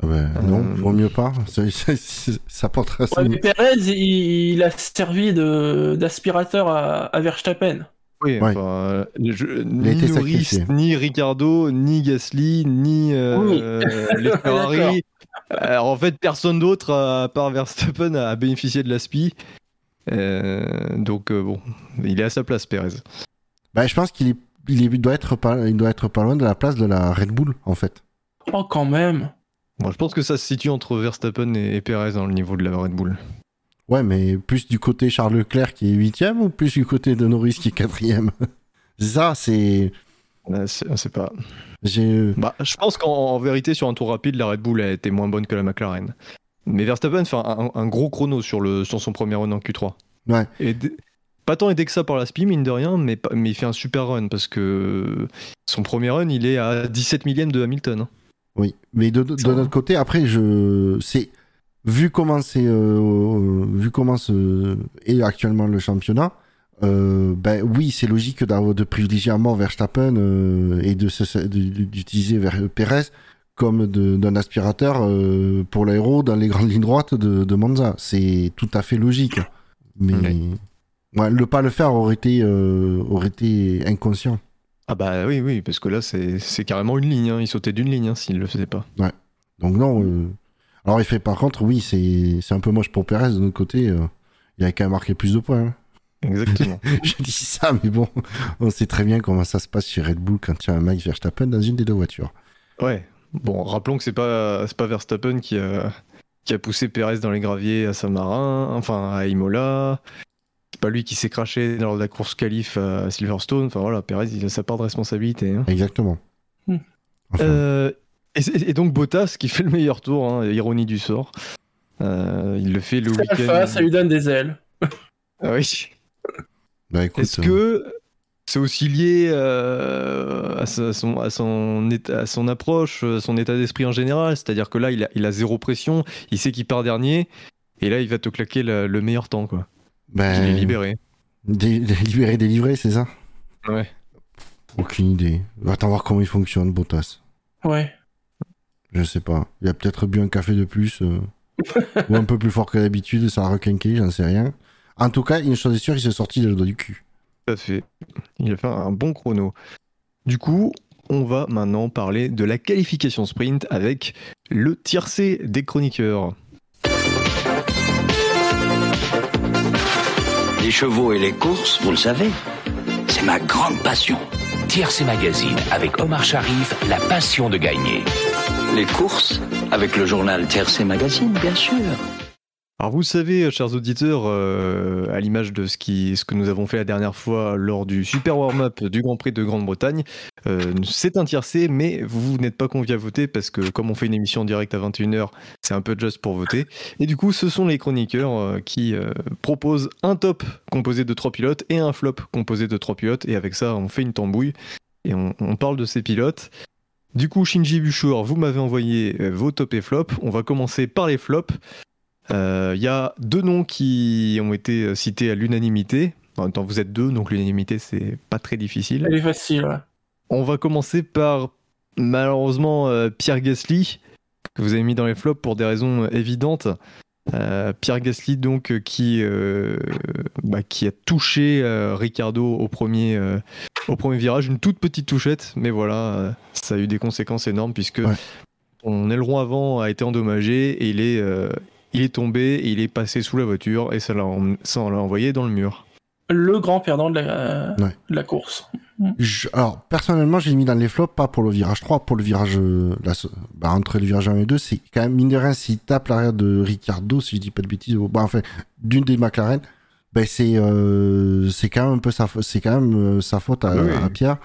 S3: Ah ben, Non,
S1: Euh.
S3: vaut mieux pas. Ça, ça, ça- ça portera
S2: Ouais, mais Perez, il, il a servi d'aspirateur à, à Verstappen.
S1: Oui,
S3: Ouais.
S1: enfin, je-
S3: a
S1: ni Norris,
S3: sacrifié.
S1: ni Ricardo, ni Gasly, ni euh,
S2: Oui.
S1: les Ferrari. Alors, en fait, personne d'autre, à part Verstappen, a bénéficié de l'aspi. Euh, donc, euh, bon, il est à sa place, Perez.
S3: Bah, je pense qu'il est, il est- il doit être pas, il doit être pas loin de la place de la Red Bull, en fait.
S2: Oh, quand même.
S1: Bon, je pense que ça se situe entre Verstappen et, et Perez dans le niveau de la Red Bull.
S3: Ouais, mais plus du côté Charles Leclerc qui est huitième ou plus du côté de Norris qui est quatrième? Ça, c'est.
S1: Là, c'est c'est pas.
S3: J'ai.
S1: Bah, je pense qu'en en vérité, sur un tour rapide, la Red Bull a été moins bonne que la McLaren. Mais Verstappen fait un, un gros chrono sur, le, sur son premier run en Q3.
S3: Ouais.
S1: Et d- pas tant aidé que ça par la SPI, mine de rien, mais, il fait un super run parce que son premier run, il est à 17 millième de Hamilton. hein.
S3: Oui, mais de, notre côté, après, je, c'est vu comment c'est, euh, vu comment est actuellement le championnat, euh, ben oui, c'est logique d'avoir de privilégier à mort Verstappen euh, et de se- de- d'utiliser Perez comme d'un aspirateur pour l'aéro dans les grandes lignes droites de, de Monza. C'est tout à fait logique, mais ouais, le pas le faire aurait été aurait été inconscient.
S1: Ah bah oui, oui, parce que là, c'est carrément une ligne. hein. Il sautait d'une ligne hein, s'il le faisait pas.
S3: Donc non. Alors il fait par contre, oui, c'est c'est un peu moche pour Perez de notre côté. euh, Il a quand même marqué plus de points. hein.
S1: Exactement.
S3: Je dis ça, mais bon, on sait très bien comment ça se passe chez Red Bull quand il y a un Max Verstappen dans une des deux voitures.
S1: ouais. Bon, rappelons que c'est pas, c'est pas Verstappen qui a, qui a poussé Perez dans les graviers à Saint-Marin, enfin à Imola. C'est pas lui qui s'est craché lors de la course qualif à Silverstone. Enfin voilà, Perez, il a sa part de responsabilité. hein.
S3: Exactement.
S2: Hmm.
S3: Enfin,
S1: Euh, et, donc Bottas qui fait le meilleur tour, hein, ironie du sort. Euh, il le fait le week-end.
S2: Alpha, ça lui donne des ailes.
S1: Ah oui.
S3: bah, écoute,
S1: Est-ce
S3: euh,
S1: que c'est aussi lié euh, à, sa- son, à, son état- à son approche, à son état d'esprit en général? C'est-à-dire que là, il a, il a zéro pression, il sait qu'il part dernier, et là, il va te claquer le, le meilleur temps, quoi.
S3: ben,
S1: Il est libéré.
S3: dé- dé- libéré, délivré, c'est ça?
S1: Ouais.
S3: Aucune idée. Attends voir comment il fonctionne, Bottas.
S2: Ouais.
S3: Je sais pas. Il a peut-être bu un café de plus. euh, ou un peu plus fort que d'habitude, ça a requinqué, j'en sais rien. En tout cas, une chose est sûre, il s'est sorti le doigt du cul.
S1: Tout à fait. Il a fait un bon chrono. Du coup, on va maintenant parler de la qualification sprint avec le tiercé des chroniqueurs.
S4: Les chevaux et les courses, vous le savez, c'est ma grande passion.
S5: Tiercé Magazine avec Omar Sharif, la passion de gagner.
S4: Les courses, avec le journal Tiercé Magazine, bien sûr.
S1: Alors vous savez, chers auditeurs, euh, à l'image de ce, que nous avons fait la dernière fois lors du super warm-up du Grand Prix de Grande-Bretagne, euh, c'est un tiercé, mais vous n'êtes pas conviés à voter parce que comme on fait une émission en direct à 21h, c'est un peu juste pour voter. Et du coup, ce sont les chroniqueurs euh, qui euh, proposent un top composé de trois pilotes et un flop composé de trois pilotes. Et avec ça, on fait une tambouille et on parle de ces pilotes. Du coup, Shinji Bushor, vous m'avez envoyé euh, vos top et flops. On va commencer par les flops. Euh, Il y a deux noms qui ont été euh, cités à l'unanimité. En même temps, vous êtes deux, donc l'unanimité, c'est pas très difficile.
S2: Elle est facile, ouais.
S1: On va commencer par, malheureusement, euh, Pierre Gasly, que vous avez mis dans les flops pour des raisons euh, évidentes. Euh, Pierre Gasly, donc, euh, qui, euh, bah, qui a touché euh, Ricardo au premier, au premier virage, une toute petite touchette, mais voilà, ça a eu des conséquences énormes puisque
S3: Ouais.
S1: son aileron avant a été endommagé et il est, il est tombé et il est passé sous la voiture et ça l'a em- ça l'a envoyé dans le mur.
S2: Le grand perdant de la,
S3: Ouais.
S2: de la course.
S3: Je- alors, personnellement, j'ai mis dans les flops, pas pour le virage 3, pour le virage. euh, la bah, entre le virage 1 et 2, c'est quand même, mine de rien, s'il tape l'arrière de Ricardo, si je dis pas de bêtises, bah, enfin, d'une des McLaren, ben c'est euh, c'est quand même un peu sa, fa- c'est quand même euh, sa faute à,
S1: Oui.
S3: à Pierre.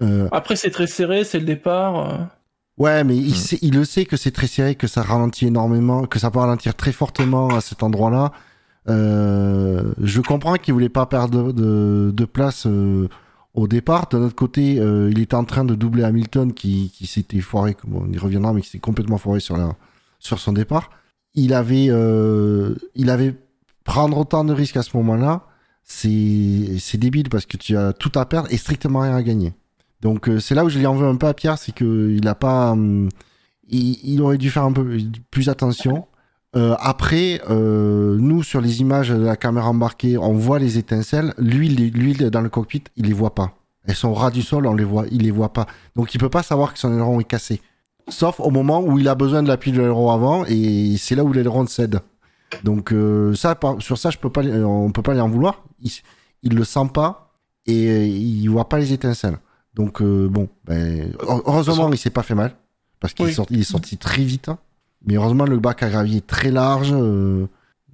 S3: Euh,
S2: Après, c'est très serré, c'est le départ.
S3: ouais, mais il,
S1: Mm.
S3: sait, il le sait que c'est très serré, que ça ralentit énormément, que ça peut ralentir très fortement à cet endroit-là. Euh, je comprends qu'il voulait pas perdre de, de, de place euh, au départ. D'un autre côté, euh, il était en train de doubler Hamilton qui, qui s'était foiré, bon, on y reviendra, mais qui s'est complètement foiré sur, la, sur son départ. Il avait, euh, il avait prendre autant de risques à ce moment-là, c'est débile parce que tu as tout à perdre et strictement rien à gagner. Donc euh, c'est là où je lui en veux un peu à Pierre, c'est que il a pas, hum, il, il aurait dû faire un peu plus attention. Euh, après, euh, nous sur les images de la caméra embarquée, on voit les étincelles. Lui, il- lui dans le cockpit, il les voit pas. Elles sont au ras du sol, on les voit, il les voit pas. Donc il peut pas savoir que son aileron est cassé. Sauf au moment où il a besoin de l'appui de l'aileron avant et c'est là où l'aileron cède. Donc euh, ça, par- sur ça, je peux pas, les- on peut pas lui en vouloir. Il, il le sent pas et euh, il voit pas les étincelles. Donc euh, bon, ben, heureusement, il s'est pas fait mal parce qu'il
S2: Oui.
S3: est, sorti, il est sorti très vite. hein. Mais heureusement, le bac à gravier est très large, euh,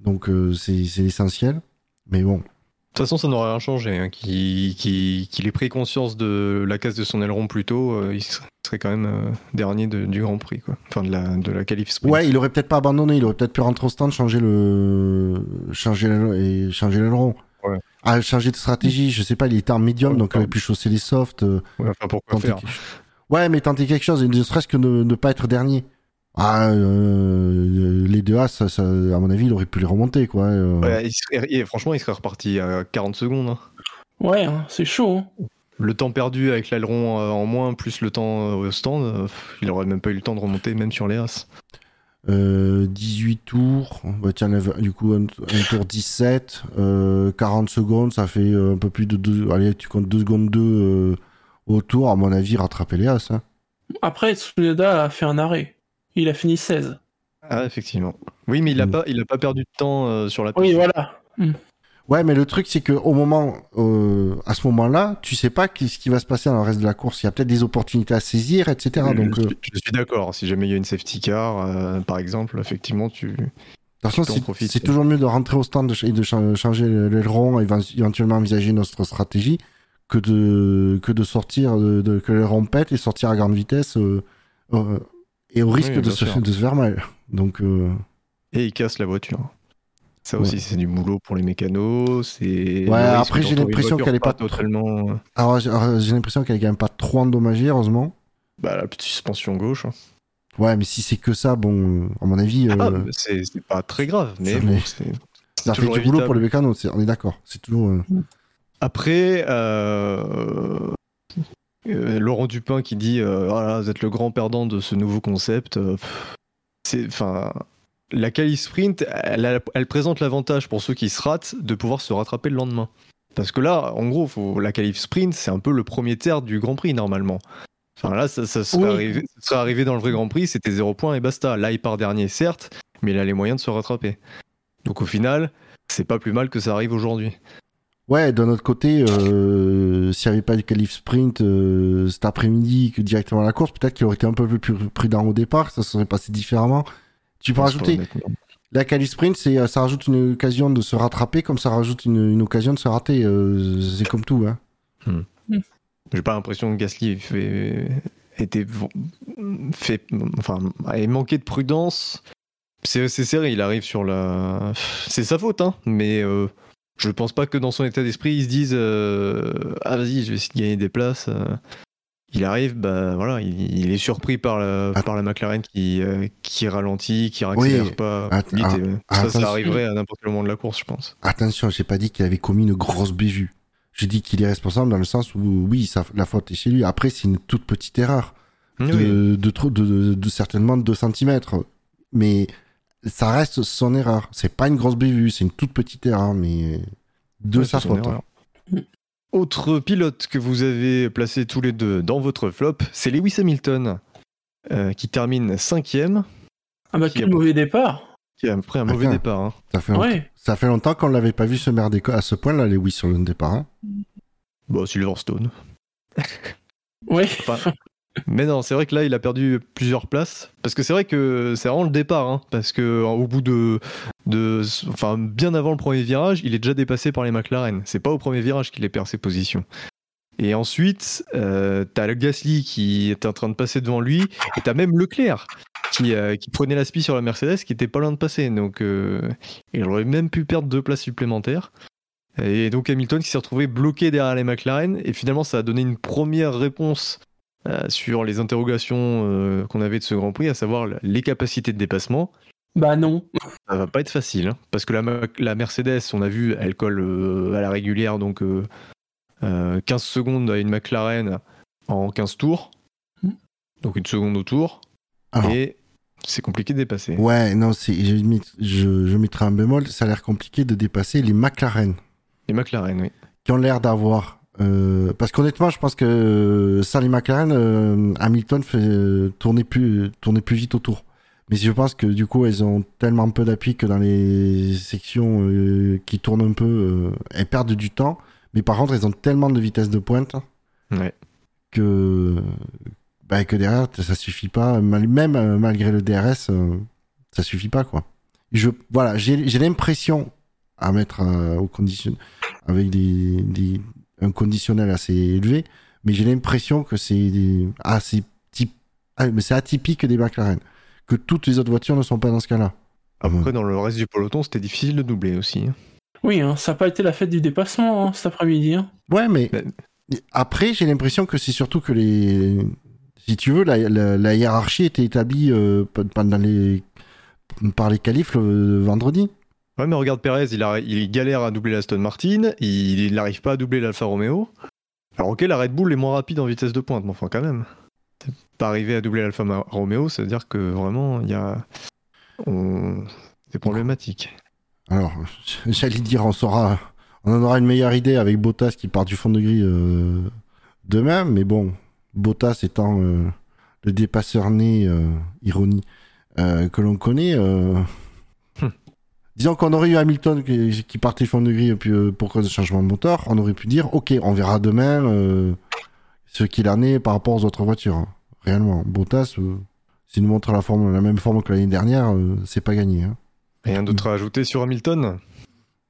S3: donc euh, c'est l'essentiel. Mais bon,
S1: De toute façon, ça n'aurait rien changé. hein. Qu'il qu'il- qu'il ait pris conscience de la casse de son aileron plus tôt, euh, il serait quand même dernier de- du Grand Prix, quoi. Enfin, de la, de la qualif sprint.
S3: ouais, il aurait peut-être pas abandonné, il aurait peut-être pu rentrer au stand, changer le, changer l'aileron et changer l'aileron.
S1: Ouais.
S3: Ah, changer de stratégie, je sais pas, il était en médium,
S1: Ouais,
S3: donc il aurait pu chausser les softs.
S1: Ouais, enfin, pourquoi faire.
S3: Ouais, mais tenter quelque chose, et ne serait-ce que ne, ne pas être dernier. Ah, euh, les deux As, ça- ça- à mon avis, il aurait pu les remonter, quoi. euh.
S1: Ouais, il serait- et franchement, il serait reparti à 40 secondes. hein.
S2: Ouais, hein, c'est chaud. hein.
S1: Le temps perdu avec l'aileron euh, en moins, plus le temps euh, au stand, euh, pff, il aurait même pas eu le temps de remonter, même sur les As.
S3: Euh, 18 tours, bah tiens, du coup, un, un tour 17, euh, 40 secondes, ça fait euh, un peu plus de 2, allez, tu comptes 2 secondes 2 euh, au tour, à mon avis, rattraper les As. Hein.
S2: Après, Tsunoda a fait un arrêt. Il a fini 16.
S1: Ah, effectivement. Oui, mais il a,
S3: Mm.
S1: pas, il a pas perdu de temps euh, sur la piste.
S2: Oui, voilà.
S3: Ouais, mais le truc, c'est que au moment, euh, à ce moment-là, tu sais pas ce qui va se passer dans le reste de la course. Il y a peut-être des opportunités à saisir, etc. Donc,
S1: je,
S3: euh,
S1: je suis d'accord. Si jamais il y a une safety car, euh, par exemple, effectivement, tu.
S3: de toute façon,
S1: tu en
S3: c'est toujours mieux de rentrer au stand et de cha- changer l'aileron, et éven- éventuellement envisager notre stratégie, que de, que de sortir, de, de- que l'aileron pète et sortir à grande vitesse, euh, euh, et au risque
S1: Oui,
S3: de, se,
S1: sûr.
S3: de se faire mal. Donc, euh,
S1: Et il casse la voiture. Ça
S3: Ouais.
S1: aussi, c'est du boulot pour les mécanos. C'est.
S3: Ouais, après, j'ai
S1: d'entendre une
S3: l'impression qu'elle est pas
S1: totalement. euh,
S3: alors, j'ai j'ai l'impression qu'elle est quand même pas trop endommagée, heureusement.
S1: Bah, la petite suspension gauche. hein.
S3: Ouais, mais si c'est que ça, bon, euh, à mon avis, euh,
S1: Ah, c'est pas très grave, mais bon, c'est.
S3: ça fait du boulot pour les mécanos, on est d'accord. C'est toujours. euh,
S1: Après, euh, euh, Laurent Dupin qui dit euh, Voilà, vous êtes le grand perdant de ce nouveau concept. euh, c'est, enfin, la qualif sprint, elle, présente l'avantage pour ceux qui se ratent de pouvoir se rattraper le lendemain. Parce que là, en gros, faut, la qualif sprint, c'est un peu le premier terre du Grand Prix normalement. Enfin là, ça, ça serait,
S2: Oui.
S1: arrivé, ça serait arrivé dans le vrai Grand Prix, c'était zéro point et basta. Là, il part dernier, certes, mais il a les moyens de se rattraper. Donc au final, c'est pas plus mal que ça arrive aujourd'hui.
S3: Ouais, d'un autre côté, euh, s'il n'y avait pas de qualif sprint euh, cet après-midi que directement à la course, peut-être qu'il aurait été un peu plus prudent au départ, ça se serait passé différemment. Tu peux rajouter la qualif sprint, c'est euh, ça rajoute une occasion de se rattraper, comme ça rajoute une, une occasion de se rater. euh, c'est comme tout, hein.
S1: J'ai pas l'impression que Gasly fait, était fait, enfin, ait manqué de prudence. C'est c'est serré, il arrive sur la. C'est sa faute, hein, mais euh, je pense pas que dans son état d'esprit, il se dise euh, Ah, vas-y, je vais essayer de gagner des places. euh. Il arrive, bah voilà, il, il est surpris par la,
S3: Ah.
S1: par la McLaren qui, euh, qui ralentit, qui accélère
S3: Oui.
S1: pas. Vite,
S3: ah,
S1: et,
S3: ah,
S1: ça, arriverait à n'importe quel moment de la course, je pense.
S3: Attention, j'ai pas dit qu'il avait commis une grosse bévue. J'ai dit qu'il est responsable dans le sens où, oui, ça, la faute est chez lui. Après, c'est une toute petite erreur. De, de- de certainement 2 cm. Mais ça reste son erreur. C'est pas une grosse bévue, c'est une toute petite erreur, mais de
S1: Ouais,
S3: sa faute.
S1: erreur. Autre pilote que vous avez placé tous les deux dans votre flop, c'est Lewis Hamilton, euh, qui termine cinquième,
S2: Ah bah
S1: Qui
S2: quel
S1: a-
S2: mauvais départ.
S1: qui a pris un mauvais
S3: Attends.
S1: départ. hein.
S3: Ça, fait longtemps,
S2: Ouais.
S3: ça fait longtemps qu'on l'avait pas vu se merder à ce point-là, oui sur le départ. hein.
S1: Bon, Silverstone.
S2: Ouais.
S1: Enfin, mais non, c'est vrai que là, il a perdu plusieurs places. Parce que c'est vrai que c'est vraiment le départ. hein, parce que au bout de. Enfin, bien avant le premier virage, il est déjà dépassé par les McLaren. C'est pas au premier virage qu'il perd ses positions. Et ensuite, euh, t'as Gasly qui est en train de passer devant lui. Et t'as même Leclerc qui, euh, qui prenait la spi sur la Mercedes qui était pas loin de passer. Donc, euh, il aurait même pu perdre deux places supplémentaires. Et donc Hamilton qui s'est retrouvé bloqué derrière les McLaren. Et finalement, ça a donné une première réponse sur les interrogations euh, qu'on avait de ce Grand Prix, à savoir les capacités de dépassement.
S2: Bah non.
S1: Ça va pas être facile, hein, parce que la, Mercedes, on a vu, elle colle euh, à la régulière, donc euh, euh, 15 secondes à une McLaren en 15 tours,
S2: Mm.
S1: donc une seconde au tour,
S3: Alors,
S1: et c'est compliqué de dépasser.
S3: ouais, non, c'est, je, mis- je, je mettrai un bémol, ça a l'air compliqué de dépasser les McLaren,
S1: Les McLaren, oui.
S3: qui ont l'air d'avoir. Euh, parce qu'honnêtement, je pense que euh, sans les McLaren, euh, Hamilton fait tourner plus, tourner plus vite autour. Mais je pense que du coup, elles ont tellement peu d'appui que dans les sections euh, qui tournent un peu, elles perdent du temps. Mais par contre, elles ont tellement de vitesse de pointe
S1: Ouais.
S3: que, bah, que derrière, ça suffit pas. Même malgré le DRS, ça suffit pas, quoi. Je, voilà, j'ai l'impression à mettre au condition, avec des, des, un conditionnel assez élevé, mais j'ai l'impression que c'est assez type, ah, mais c'est atypique des McLaren. Que toutes les autres voitures ne sont pas dans ce cas-là.
S1: Après, dans le reste du peloton, c'était difficile de doubler aussi. hein.
S2: Oui, hein, ça n'a pas été la fête du dépassement hein, cet après-midi. hein.
S3: Ouais, mais
S1: Ben-
S3: après, j'ai l'impression que c'est surtout que les. Si tu veux, la, la- la hiérarchie était établie euh, pe- pendant les... par les qualifs le vendredi.
S1: Ouais, mais regarde Perez, il, galère à doubler l'Aston Martin, il n'arrive pas à doubler l'Alfa Romeo. Alors ok, la Red Bull est moins rapide en vitesse de pointe, mais enfin quand même. Pas arriver à doubler l'Alfa Romeo, ça veut dire que vraiment, il y a... C'est problématique.
S3: Alors, j'allais dire, on. On en aura une meilleure idée avec Bottas qui part du fond de grille euh, demain, mais bon, Bottas étant euh, le dépasseur né, euh, ironie, que l'on connaît. Disons qu'on aurait eu Hamilton qui, qui partait fond de grille et puis, euh, pour cause de changement de moteur, on aurait pu dire, ok, on verra demain euh, ce qu'il en est par rapport aux autres voitures. hein. Réellement, Bottas, euh, s'il nous montre la, forme, la même forme que l'année dernière, euh, c'est pas gagné. hein.
S1: Rien d'autre à ajouter sur Hamilton?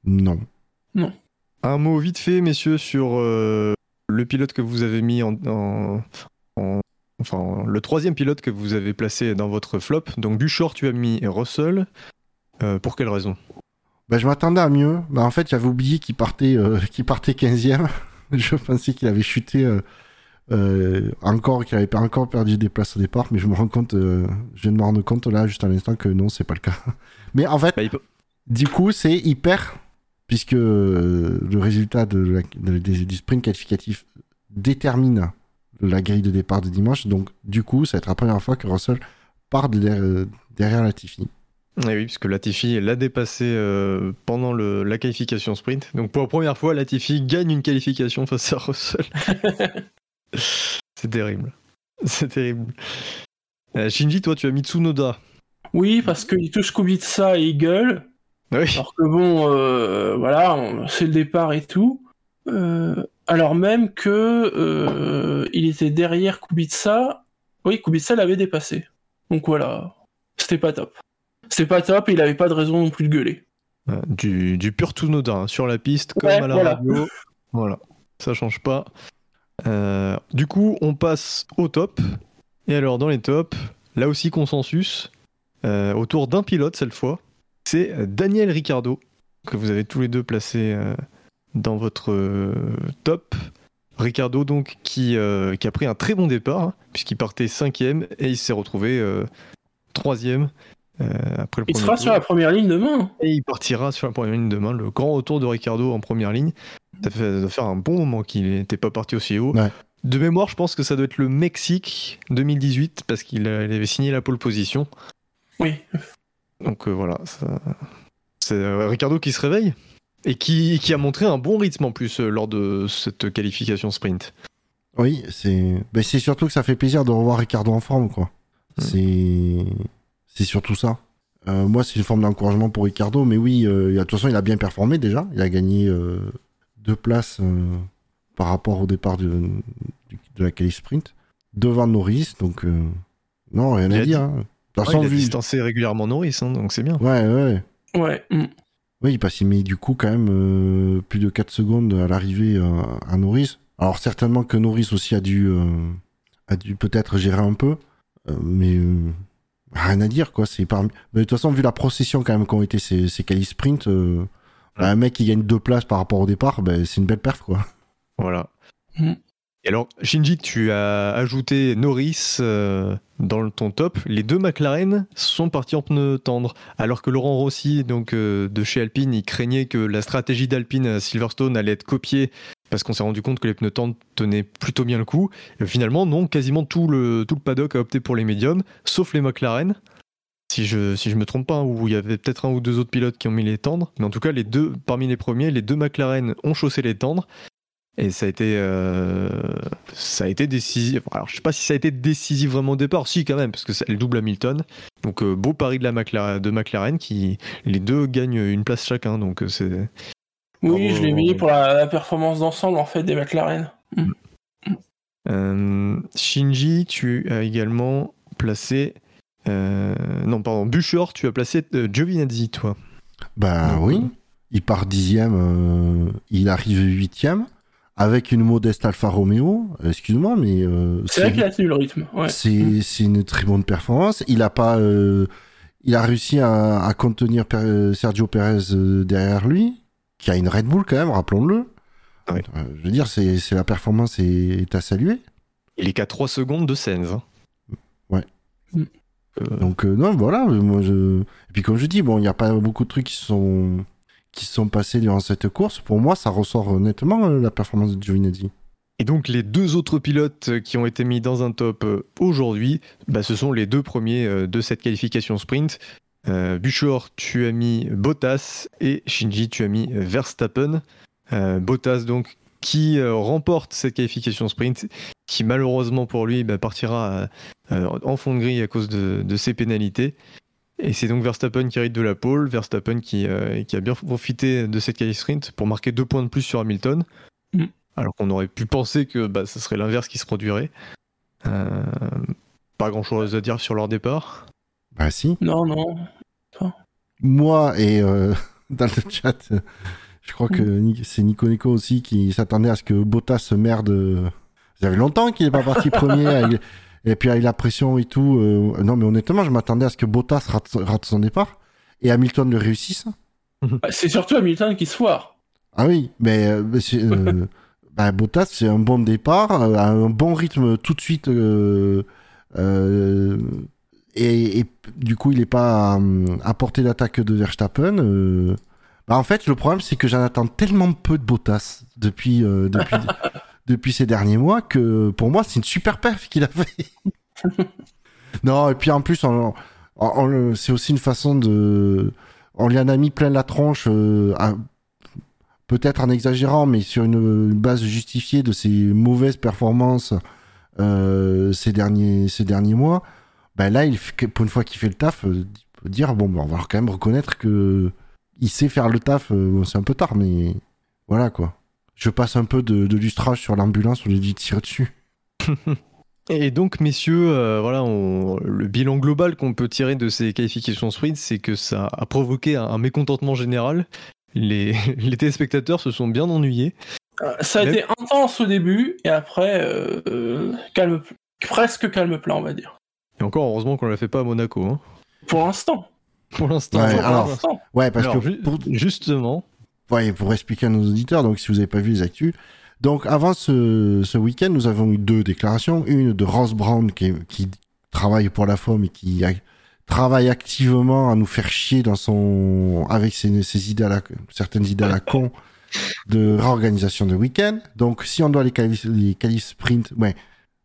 S3: Non.
S1: Un mot vite fait, messieurs, sur euh, le pilote que vous avez mis en, en- en- Enfin, le troisième pilote que vous avez placé dans votre flop. Donc, Buchor, tu as mis Russell. Euh, pour quelle raison?
S3: Bah, je m'attendais à mieux. Bah, en fait, j'avais oublié qu'il partait, euh, partait 15e. je pensais qu'il avait chuté euh, euh, encore, qu'il avait encore perdu des places au départ, mais je me rends compte, je viens de me rendre compte là, juste à l'instant, que non, c'est pas le cas. mais en fait,
S1: Bah, peut-
S3: du coup, c'est hyper, puisque le résultat de la- de- des- du sprint qualificatif détermine la grille de départ de dimanche. Donc, du coup, ça va être la première fois que Russell part de derrière, derrière Latifi.
S1: Eh oui, puisque Latifi l'a dépassé euh, pendant le- la qualification sprint. Donc pour la première fois, Latifi gagne une qualification face à Russell. C'est terrible. C'est terrible. Euh, Shinji, toi, tu as mis Tsunoda.
S2: Oui, parce qu'il touche Kubica et il gueule.
S1: Oui.
S2: Alors que bon, euh, voilà, c'est le départ et tout. Alors même que il était derrière Kubica. Oui, Kubica l'avait dépassé. Donc voilà, c'était pas top. C'était pas top et il avait pas de raison non plus de gueuler.
S1: Du, du pur Tsunoda, hein, sur la piste, comme
S2: Ouais,
S1: à la
S2: voilà.
S1: radio. Voilà, ça change pas. Euh, du coup, on passe au top. Et alors, dans les tops, là aussi consensus, euh, autour d'un pilote cette fois, c'est Daniel Ricciardo, que vous avez tous les deux placé euh, dans votre top. Ricardo, donc, qui, qui a pris un très bon départ, hein, puisqu'il partait cinquième et il s'est retrouvé troisième après le
S2: Il sera
S1: tour.
S2: sur la première ligne demain.
S1: Et il partira sur la première ligne demain. Le grand retour de Ricardo en première ligne. Ça fait, ça doit faire un bon moment qu'il n'était pas parti aussi haut.
S3: Ouais.
S1: De mémoire, je pense que ça doit être le Mexique 2018 parce qu'il avait signé la pole position.
S2: Oui.
S1: Donc euh, voilà, ça- c'est euh, Ricardo qui se réveille et qui, qui a montré un bon rythme en plus euh, lors de cette qualification sprint.
S3: Oui, c'est ben, c'est surtout que ça fait plaisir de revoir Ricardo en forme, quoi.
S1: Mm.
S3: C'est c'est surtout ça. Euh, moi, c'est une forme d'encouragement pour Ricardo, mais oui, euh, il de toute façon, il a bien performé déjà. Il a gagné euh, deux places euh, par rapport au départ de, de la qualif sprint devant Norris, donc euh, non, rien
S1: Il
S3: à dire. hein. De toute façon,
S1: il a
S3: vu-
S1: distancé régulièrement Norris, hein, donc c'est bien.
S3: Ouais, ouais.
S2: Ouais. mm.
S3: Oui, parce qu'il met du coup quand même euh, plus de 4 secondes à l'arrivée euh, à Norris. Alors certainement que Norris aussi a dû, euh, a dû peut-être gérer un peu, euh, mais euh, rien à dire quoi. C'est parmi... mais de toute façon, vu la procession quand même qu'ont été ces, ces quali sprint, euh, bah, un mec qui gagne deux places par rapport au départ, bah, c'est une belle perf quoi.
S1: Voilà.
S2: Mm.
S1: Et alors, Shinji, tu as ajouté Norris euh, dans ton top. Les deux McLaren sont partis en pneus tendres, alors que Laurent Rossi, donc euh, de chez Alpine, il craignait que la stratégie d'Alpine à Silverstone allait être copiée parce qu'on s'est rendu compte que les pneus tendres tenaient plutôt bien le coup. Et finalement, non, quasiment tout le, tout le paddock a opté pour les médiums, sauf les McLaren. Si je si je me trompe pas, hein, où il y avait peut-être un ou deux autres pilotes qui ont mis les tendres, mais en tout cas les deux parmi les premiers, les deux McLaren ont chaussé les tendres et ça a été euh, ça a été décisif. Alors je sais pas si ça a été décisif vraiment au départ, si quand même parce que c'est le double Hamilton. Donc euh, beau pari de la McLaren, de McLaren qui les deux gagnent une place chacun donc euh, c'est
S2: Oui, je l'ai mis pour la, la performance d'ensemble en fait des McLaren. Mm.
S1: Euh, Shinji, tu as également placé euh, non pardon Buchor, tu as placé euh, Giovinazzi toi.
S3: Bah
S1: Donc,
S3: oui,
S1: euh,
S3: il part dixième, euh, il arrive huitième avec une modeste Alfa Romeo. Excuse-moi, mais euh,
S2: C'est vrai qu'il a tenu le rythme. Ouais.
S3: C'est une très bonne performance. Il a pas, euh, il a réussi à, à contenir Sergio Perez derrière lui, qui a une Red Bull quand même, rappelons-le.
S1: Ouais.
S3: Euh, je veux dire, c'est c'est la performance est, est à saluer.
S1: Il est qu'à 3 secondes de Sainz. hein.
S3: Ouais.
S2: Mm.
S1: Euh,
S3: Donc euh, non, voilà. Moi, je... Et puis comme je dis, bon, il n'y a pas beaucoup de trucs qui sont qui se sont passés durant cette course. Pour moi, ça ressort honnêtement euh, la performance de Giovinazzi.
S1: Et donc les deux autres pilotes qui ont été mis dans un top aujourd'hui, bah, ce sont les deux premiers de cette qualification sprint. Euh, Buchor, tu as mis Bottas et Shinji, tu as mis Verstappen. Euh, Bottas donc qui euh, remporte cette qualification sprint, qui malheureusement pour lui bah, partira euh, euh, en fond de grille à cause de, de ses pénalités. Et c'est donc Verstappen qui hérite de la pole, Verstappen qui, euh, qui a bien profité de cette qualif sprint pour marquer deux points de plus sur Hamilton.
S2: Mm.
S1: Alors qu'on aurait pu penser que bah, ce serait l'inverse qui se produirait. Euh, pas grand chose à dire sur leur départ.
S3: Bah si.
S2: Non, non.
S3: Moi et euh, dans le chat, je crois que Ni- c'est Nico Nico aussi qui s'attendait à ce que Bottas se merde. euh, Ça fait longtemps qu'il n'est pas parti premier. avec- Et puis avec la pression et tout. euh, Non mais honnêtement, je m'attendais à ce que Bottas rate, rate son départ et Hamilton le réussisse.
S2: Bah, C'est surtout Hamilton qui se foire.
S3: Ah oui, mais, euh, mais euh, bah, Bottas, c'est un bon départ, euh, un bon rythme tout de suite. euh, euh, et, du coup, il n'est pas à, à portée d'attaque de Verstappen. euh. Bah, en fait, le problème, c'est que j'en attends tellement peu de Bottas depuis, euh, depuis, depuis ces derniers mois que pour moi, c'est une super perf qu'il a fait. non, et puis en plus, c'est aussi une façon de. On lui en a mis plein la tronche. euh, peut-être en exagérant, mais sur une, une base justifiée de ses mauvaises performances euh, ces, derniers, ces derniers mois, ben là, il, fait- pour une fois qu'il fait le taf, euh, il peut dire bon, ben, on va quand même reconnaître que il sait faire le taf. euh, bon, c'est un peu tard, mais voilà quoi. Je passe un peu de, de lustrage sur l'ambulance, on lui dit de tirer dessus.
S1: Et donc, messieurs, euh, voilà, on- le bilan global qu'on peut tirer de ces qualifications sprint, c'est que ça a provoqué un, un mécontentement général. Les, les téléspectateurs se sont bien ennuyés.
S2: Ça a été intense au début, et après, euh, calme, presque calme plat, on va dire.
S1: Et encore, heureusement qu'on ne l'a fait pas à Monaco, hein,
S2: Pour l'instant.
S1: pour l'instant.
S3: Ouais,
S2: Pour
S3: alors-
S2: l'instant.
S3: Ouais, parce
S1: Alors,
S3: que pour,
S1: justement,
S3: Ouais, pour expliquer à nos auditeurs, donc si vous n'avez pas vu les actus, donc avant ce, ce week-end, nous avons eu deux déclarations. Une de Ross Brown qui, qui travaille pour la FOM et qui a- travaille activement à nous faire chier dans son avec ses, ses idées à la, certaines idées à la con de réorganisation de week-end. Donc si on doit les qualifs, les qualifs sprint, ouais.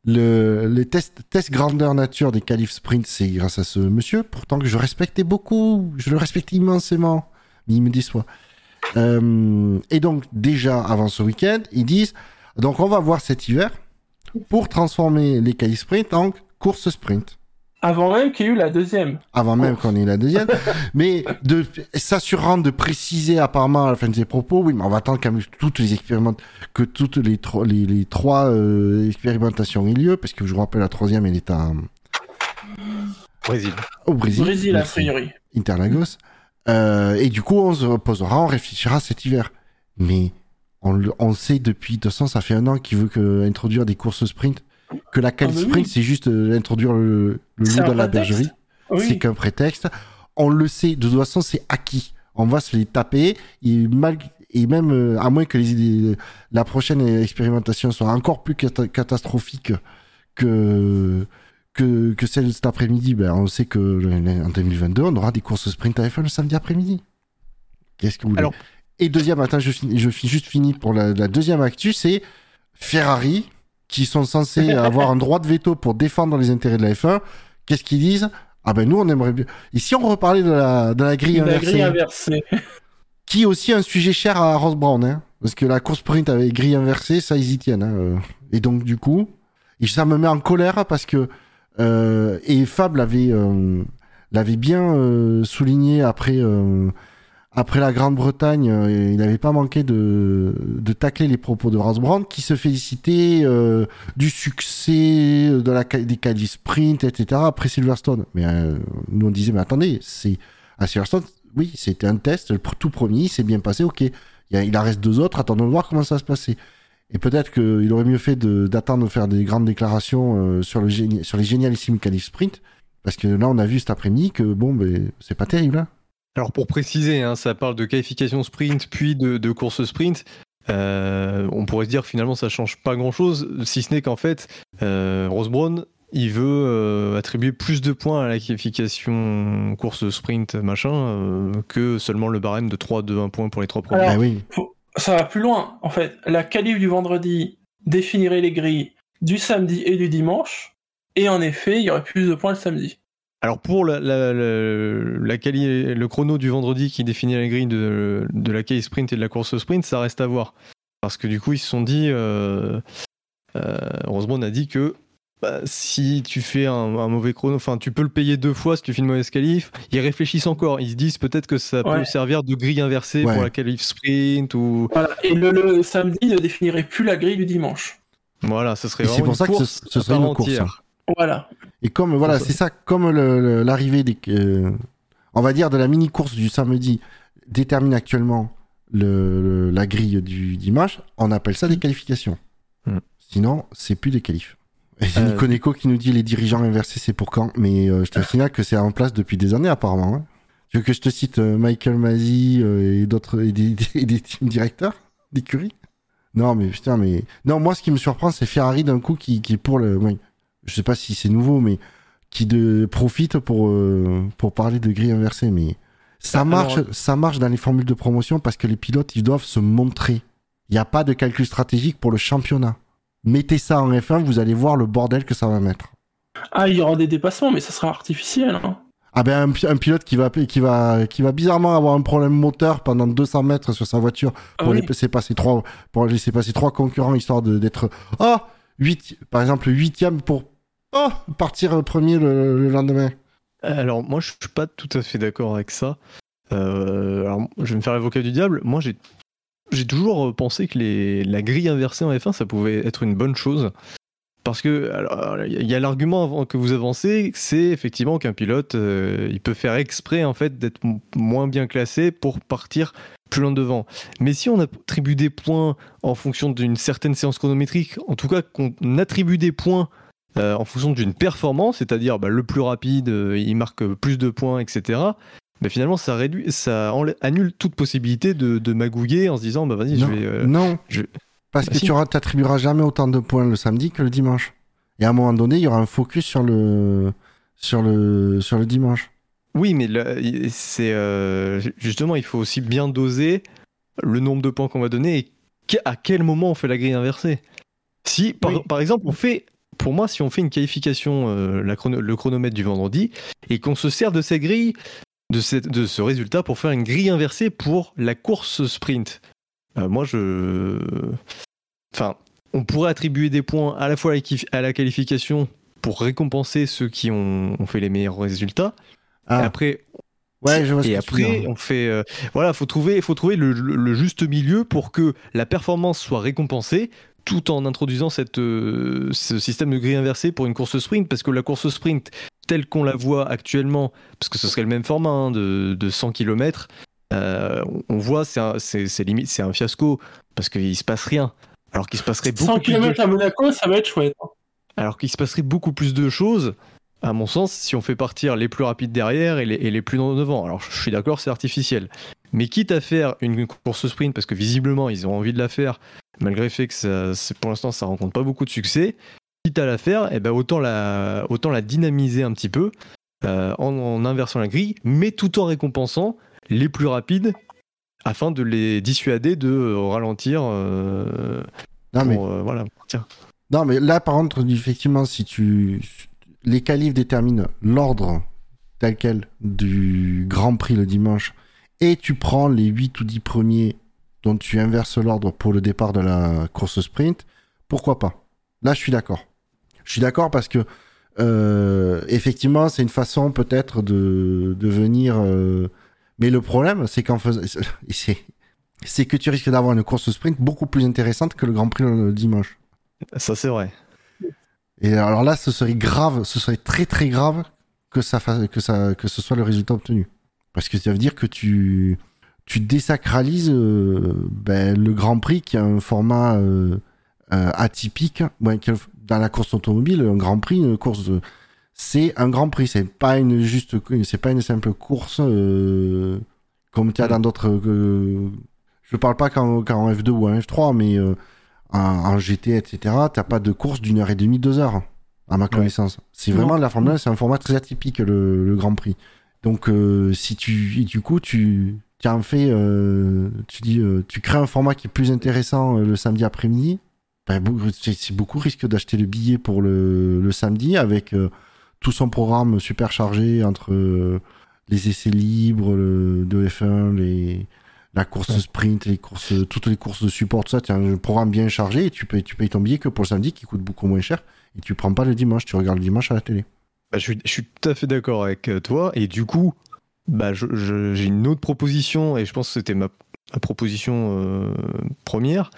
S3: Le, les tests, grandeur nature des qualifs sprint, c'est grâce à ce monsieur, pourtant que je respectais beaucoup, je le respecte immensément, mais il me déçoit. Euh, et donc, déjà, avant ce week-end, ils disent, donc on va voir cet hiver, pour transformer les qualifs sprint en course sprint.
S2: Avant même qu'il y ait eu la deuxième.
S3: Avant même qu'on ait la deuxième. mais de s'assurant de préciser apparemment à la fin de ses propos, oui, mais on va attendre quand même toutes les expériments, que toutes les, tro- les, les trois euh, expérimentations aient lieu, parce que je vous rappelle, la troisième, elle est à,
S1: Brésil.
S3: au Brésil.
S2: Brésil, a priori.
S3: Interlagos. Euh, et du coup, on se reposera, on réfléchira cet hiver. Mais on, le- on sait depuis, de toute façon, ça fait un an qu'il veut que, introduire des courses sprint. Que la qualif
S2: Ah bah oui.
S3: sprint, c'est juste euh, introduire le, loup dans la bergerie. C'est qu'un prétexte. On le sait, de toute façon, c'est acquis. On va se les taper. Et, mal, et même, euh, à moins que les, idées- la prochaine expérimentation soit encore plus cata- catastrophique que, que, que celle de cet après-midi, ben, on sait que le- en 2022, on aura des courses sprint à F1 le samedi après-midi. Qu'est-ce que vous voulez?
S1: Alors-
S3: Et deuxième, attends, je, finis, je finis juste fini pour la, la deuxième actu, c'est Ferrari, qui sont censés avoir un droit de veto pour défendre les intérêts de la F1. Qu'est-ce qu'ils disent? Ah ben nous, on aimerait bien. Et si on reparlait de la, de la grille
S2: La
S3: inversée,
S2: grille inversée.
S3: qui est aussi un sujet cher à Ross Brown, hein, parce que la course sprint avec grille inversée, ça, ils y tiennent. hein, euh. Et donc, du coup, ça me met en colère parce que. euh, et Fab l'avait euh, l'avait bien euh, souligné après, euh, après la Grande-Bretagne. euh, il n'avait pas manqué de, de tacler les propos de Ross Brown qui se félicitait euh, du succès de la, des qualifs sprint, etc. après Silverstone. Mais euh, nous, on disait, mais attendez, c'est à Silverstone, oui, c'était un test, le tout premier, il s'est bien passé, ok. Il, a- il en reste deux autres, attendons de voir comment ça va se passer. Et peut-être qu'il aurait mieux fait d'attendre de faire des grandes déclarations euh, sur, le sur les génialissimes qualifs sprint, parce que là, on a vu cet après-midi que, bon, ben, c'est pas terrible. Hein.
S1: Alors pour préciser, hein, ça parle de qualification sprint puis de, de course sprint. Euh, on pourrait se dire finalement ça change pas grand chose, si ce n'est qu'en fait, euh, il veut euh, attribuer plus de points à la qualification course sprint machin euh, que seulement le barème de 3 de 1 point pour les trois premiers.
S2: Alors,
S3: oui.
S2: Ça va plus loin. En fait, la qualif du vendredi définirait les grilles du samedi et du dimanche. Et en effet, il y aurait plus de points le samedi.
S1: Alors pour la, la- la- la quali- le chrono du vendredi qui définit la grille de, de la quali sprint et de la course sprint, ça reste à voir. Parce que du coup, ils se sont dit, euh, euh, a dit que bah, si tu fais un, un mauvais chrono, enfin tu peux le payer deux fois si tu fais une mauvaise qualif. Ils réfléchissent encore. Ils se disent peut-être que ça
S2: Ouais.
S1: peut servir de grille inversée
S3: Ouais.
S1: pour la qualif sprint ou
S2: Voilà. Et le, le samedi ne définirait plus la grille du dimanche.
S1: voilà, ça serait
S3: Et
S1: vraiment
S3: c'est pour
S1: une
S3: ça que ce- ce serait
S1: part
S3: une course,
S1: entière.
S2: Voilà.
S3: Et comme voilà, c'est ça, comme l'arrivée des, euh, on va dire de la mini course du samedi détermine actuellement le, la grille du dimanche, on appelle ça des qualifications.
S1: Mm.
S3: Sinon, c'est plus des qualifs. Et c'est
S1: Euh,
S3: Nico qui nous dit les dirigeants inversés, c'est pour quand? Mais euh, je te signale que c'est en place depuis des années apparemment. hein. Tu veux que je te cite euh, Michael Mazzi et d'autres et des, team directeurs d'écurie Non, mais putain, mais non, moi ce qui me surprend, c'est Ferrari d'un coup qui, qui pour le, oui, je sais pas si c'est nouveau, mais qui de profite pour euh, pour parler de grille inversée, mais ça
S1: Ah,
S3: marche,
S1: alors-
S3: ça marche dans les formules de promotion parce que les pilotes ils doivent se montrer. Il n'y a pas de calcul stratégique pour le championnat. Mettez ça en F1, vous allez voir le bordel que ça va mettre.
S2: Ah, il y aura des dépassements, mais ça sera artificiel. Hein.
S3: Ah ben un, pi- un pilote qui va qui va qui va bizarrement avoir un problème moteur pendant 200 mètres sur sa voiture
S2: Ah
S3: pour
S2: oui.
S3: laisser passer trois pour laisser passer trois concurrents histoire d'être ah par exemple huitième pour oh partir premier le, le lendemain.
S1: Alors moi je suis pas tout à fait d'accord avec ça. Euh, alors je vais me faire l'avocat du diable. Moi j'ai toujours pensé que la grille inversée en F1 ça pouvait être une bonne chose. Parce que il y a l'argument que vous avancez, c'est effectivement qu'un pilote euh, il peut faire exprès en fait d'être moins bien classé pour partir plus loin devant. Mais si on attribue des points en fonction d'une certaine séance chronométrique, en tout cas qu'on attribue des points euh, en fonction d'une performance, c'est-à-dire bah, le plus rapide, euh, il marque plus de points, etc. Mais finalement, ça réduit, ça annule toute possibilité de, de magouiller en se disant, bah vas-y, je vais. euh,
S3: non.
S1: je-
S3: parce
S1: Bah
S3: que
S1: si.
S3: tu t'attribueras jamais autant de points le samedi que le dimanche. Et à un moment donné, il y aura un focus sur le sur le sur le dimanche.
S1: Oui, mais c'est euh, justement, il faut aussi bien doser le nombre de points qu'on va donner et à quel moment on fait la grille inversée. Si, par,
S2: Oui.
S1: par exemple, on fait, pour moi, si on fait une qualification, euh, la chrono- le chronomètre du vendredi, et qu'on se sert de cette grille, de, cette- de ce résultat pour faire une grille inversée pour la course sprint, euh, moi, je, enfin, on pourrait attribuer des points à la fois à la qualification pour récompenser ceux qui ont, ont fait les meilleurs résultats. Et
S3: Ah,
S1: après,
S3: ouais, je vois ce
S1: et
S3: que tu veux
S1: après, on fait. euh, voilà, faut trouver, faut trouver le, le- le juste milieu pour que la performance soit récompensée, tout en introduisant cette, euh, ce système de grille inversée pour une course sprint, parce que la course sprint telle qu'on la voit actuellement, parce que ce serait le même format hein, de, de 100 km, on voit c'est un- limite c'est un fiasco parce qu'il se passe rien. Alors qu'il se passerait
S2: 100
S1: beaucoup plus de
S2: km à Monaco, ça va être chouette. hein.
S1: alors qu'il se passerait beaucoup plus de choses, à mon sens, si on fait partir les plus rapides derrière et les, et les plus devant. Alors je suis d'accord, c'est artificiel. Mais quitte à faire une course sprint, parce que visiblement ils ont envie de la faire, malgré le fait que ça, pour l'instant ça rencontre pas beaucoup de succès, quitte à la faire, eh ben autant, la, autant la dynamiser un petit peu euh, en, en inversant la grille, mais tout en récompensant les plus rapides afin de les dissuader de euh, ralentir euh,
S3: Non, mais
S1: euh, voilà, partir.
S3: Non, mais là, par contre, effectivement, si tu. Les qualifs déterminent l'ordre tel quel du Grand Prix le dimanche et tu prends les 8 ou 10 premiers dont tu inverses l'ordre pour le départ de la course sprint, pourquoi pas? Là, je suis d'accord. Je suis d'accord parce que, euh, effectivement, c'est une façon peut-être de, de venir. Mais le problème, c'est qu'en faisant. C'est que tu risques d'avoir une course sprint beaucoup plus intéressante que le Grand Prix le- dimanche.
S1: Ça c'est vrai.
S3: Et alors là, ce serait grave, ce serait très très grave que ça fasse, que ça, que ce soit le résultat obtenu. Parce que ça veut dire que tu, tu désacralises euh, ben, le Grand Prix qui a un format euh, euh, atypique. Ouais, dans la course automobile, un Grand Prix, une course, de- c'est un Grand Prix. C'est pas une juste, c'est pas une simple course euh, comme tu as dans d'autres. euh, je parle pas qu'en qu'en F2 ou en F3, mais euh, en, en GT, etc., t'as pas de course d'une heure et demie, deux heures, à ma connaissance. C'est vraiment la Formule 1, c'est un format très atypique, le, le Grand Prix. Donc, euh, si tu, du coup, tu, tu en fais, tu dis, tu crées un format qui est plus intéressant le samedi après-midi, ben, c'est beaucoup risque d'acheter le billet pour le, le samedi avec tout son programme super chargé entre euh, les essais libres le, de F1, les, la course sprint, les courses, toutes les courses de support, tout ça, tu as un programme bien chargé et tu payes, tu payes ton billet que pour le samedi qui coûte beaucoup moins cher et tu prends pas le dimanche, tu regardes le dimanche à la télé.
S1: Bah, je, suis, je suis tout à fait d'accord avec euh, toi. Et du coup, bah, j'ai une autre proposition, et je pense que c'était ma, ma proposition euh, première.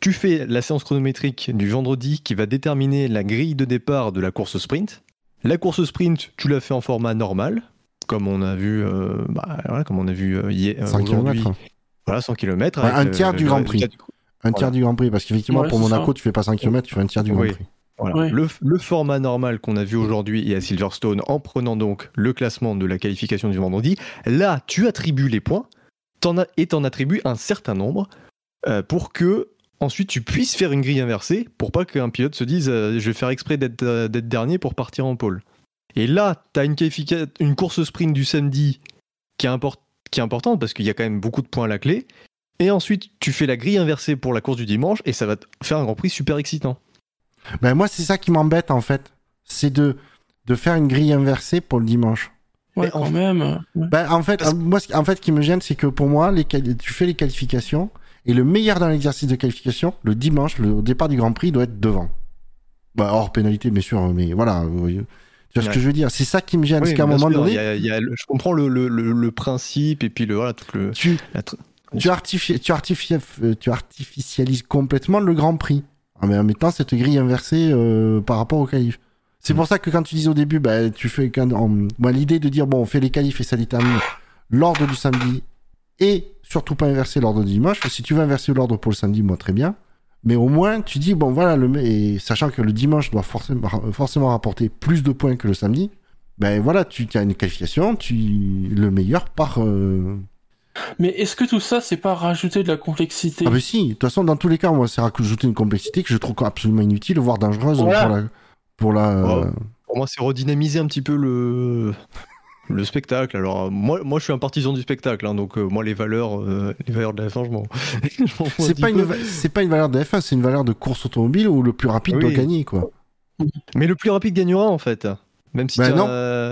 S1: Tu fais la séance chronométrique du vendredi qui va déterminer la grille de départ de la course sprint. La course sprint, tu l'as fait en format normal, comme on a vu, euh, bah, voilà, comme on a vu euh, hier, euh,
S3: 100
S1: aujourd'hui.
S3: km.
S1: Voilà, 100 km.
S3: Ouais, un tiers du Grand Prix. Un
S1: Voilà.
S3: tiers du Grand Prix, parce qu'effectivement,
S2: Ouais,
S3: pour Monaco,
S2: ça.
S3: tu fais pas 5 km, tu fais un tiers du Grand
S1: Oui.
S3: Prix.
S1: Voilà.
S2: Ouais.
S1: Le, le format normal qu'on a vu aujourd'hui et à Silverstone en prenant donc le classement de la qualification du vendredi, là tu attribues les points t'en et t'en attribues un certain nombre euh, pour que ensuite tu puisses faire une grille inversée pour pas qu'un pilote se dise euh, je vais faire exprès d'être euh, dernier pour partir en pôle. Et là tu as une, course sprint du samedi qui est, import- qui est importante parce qu'il y a quand même beaucoup de points à la clé. Et ensuite tu fais la grille inversée pour la course du dimanche et ça va te faire un Grand Prix super excitant.
S3: Ben, moi, c'est ça qui m'embête, en fait. C'est de, de faire une grille inversée pour le dimanche.
S2: Ouais,
S1: en-
S2: quand même. ouais.
S3: Ben, en fait,
S1: Parce-
S3: moi, ce- en fait, ce qui me gêne, c'est que pour moi, les, tu fais les qualifications et le meilleur dans l'exercice de qualification, le dimanche, le au départ du Grand Prix, doit être devant. Bah, hors pénalité, bien sûr, mais voilà. Tu vois ce que je veux dire? C'est ça qui me gêne,
S1: Oui,
S3: parce qu'à un moment
S1: sûr,
S3: donné,
S1: il y a- il y a le- je comprends le, le- le- le principe et puis le voilà tout le.
S3: tu, tu, tu, euh, tu artificialises complètement le Grand Prix. En en mettant cette grille inversée euh, par rapport au qualif. C'est pour ça que quand tu dis au début, bah, tu fais quand, l'idée de dire bon, on fait les qualifs et ça détermine l'ordre du samedi et surtout pas inverser l'ordre du dimanche. Si tu veux inverser l'ordre pour le samedi, moi très bien. Mais au moins, tu dis bon voilà, le, et sachant que le dimanche doit forcément, forcément rapporter plus de points que le samedi, ben voilà, tu as une qualification, tu le meilleur par. euh,
S2: Mais est-ce que tout ça, c'est pas rajouter de la complexité?
S3: Ah, mais si, de toute façon, dans tous les cas, moi, c'est rajouter une complexité que je trouve absolument inutile, voire dangereuse
S2: Voilà.
S3: pour la. Pour la.
S1: Pour moi, c'est redynamiser un petit peu le le spectacle. Alors euh, moi, moi, je suis un partisan du spectacle, hein, donc euh, moi les valeurs, euh, les valeurs de la F1, je m'en
S3: C'est pas, une, c'est pas une valeur de F1, c'est une valeur de course automobile où le plus rapide
S1: Oui.
S3: doit gagner, quoi.
S1: Mais le plus rapide gagnera en fait, même si.
S3: Ben
S1: t'as-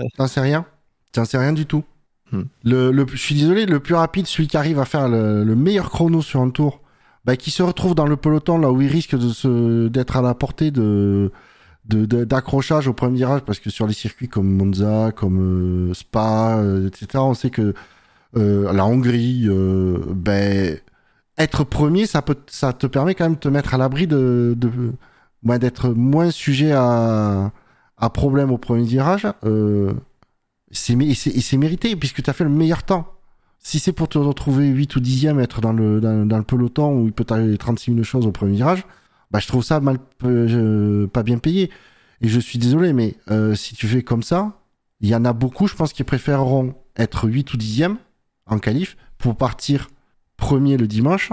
S3: non. T'en sais rien T'en sais rien du tout.
S1: Hmm.
S3: Le, le- je suis désolé, le plus rapide, celui qui arrive à faire le, le meilleur chrono sur un tour, bah, qui se retrouve dans le peloton là où il risque de se, d'être à la portée de, d'accrochage au premier virage, parce que sur les circuits comme Monza, comme euh, Spa, euh, etc., on sait que euh, la Hongrie, ben, être premier, ça, peut, ça te permet quand même de te mettre à l'abri de, d'être moins sujet à, à problème au premier virage. C'est, et c'est mérité puisque tu as fait le meilleur temps. Si c'est pour te retrouver 8 ou 10e, être dans le, dans, dans le peloton où il peut t'arriver 36 000 choses au premier virage, bah, je trouve ça mal, euh, pas bien payé. Et je suis désolé, mais euh, si tu fais comme ça, il y en a beaucoup, je pense, qui préféreront être 8 ou 10e en qualif pour partir premier le dimanche.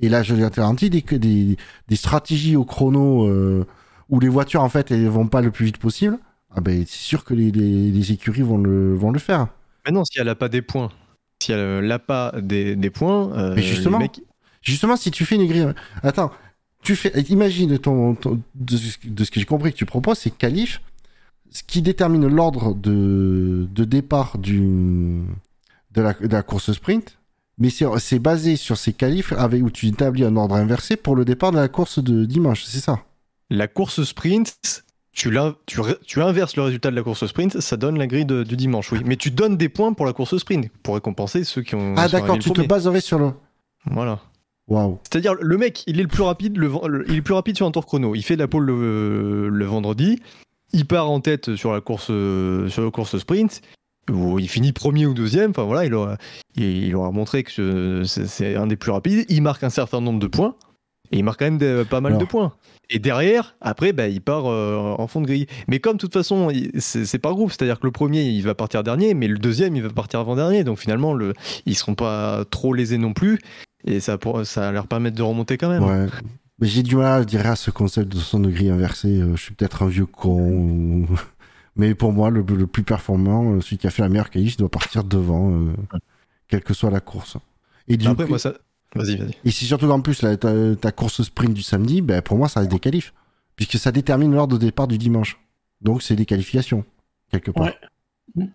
S3: Et là, je l'ai garanti, des, des, des stratégies au chrono euh, où les voitures, en fait, elles vont pas le plus vite possible. Ah ben, c'est sûr que les, les, les écuries vont le, vont le faire.
S1: Mais non, si elle a pas des points, si elle n'a pas des, des points, euh,
S3: Mais justement.
S1: mecs-
S3: Justement, si tu fais une grille. Attends, tu fais. Imagine ton, ton- de, ce- de ce que j'ai compris que tu proposes, c'est qualif. Ce qui détermine l'ordre de, de départ du, de, la, de la course sprint. Mais c'est basé sur ces qualifs avec, où tu établis un ordre inversé pour le départ de la course de dimanche, c'est ça?
S1: La course sprint, tu, inverses le résultat de la course sprint, ça donne la grille de- du dimanche, oui. Mais tu donnes des points pour la course sprint, pour récompenser ceux qui ont.
S3: Ah d'accord, tu te baserais sur le.
S1: Voilà. C'est-à-dire, le mec, il est le plus rapide, le, ven- le- il est plus rapide sur un tour chrono. Il fait de la pole le, le vendredi. Il part en tête sur la course, euh, sur la course sprint. Où il finit premier ou deuxième. Enfin voilà, il aura, il, il aura montré que ce- c'est un des plus rapides. Il marque un certain nombre de points. Et il marque quand même pas mal
S3: Alors.
S1: de points. Et derrière, après, bah, il part euh, en fond de grille. Mais comme de toute façon, c'est par groupe. C'est-à-dire que le premier, il va partir dernier, mais le deuxième, il va partir avant-dernier. Donc finalement, le, ils seront pas trop lésés non plus. Et ça, pour- ça leur permettre de remonter quand même.
S3: Ouais. Mais j'ai du mal à dire à ce concept de son de grille inversée. euh, je suis peut-être un vieux con. ou- Mais pour moi, le, le plus performant, euh, celui qui a fait la meilleure qualif, doit partir devant, euh, quelle que soit la course. Et du
S1: Après,
S3: coup-
S1: moi, ça. Vas-y, vas-y.
S3: Et c'est surtout qu'en plus, la- ta, ta course sprint du samedi, ben, pour moi, ça reste des qualifs. Puisque ça détermine l'ordre de départ du dimanche. Donc, c'est des qualifications, quelque part.
S2: Ouais.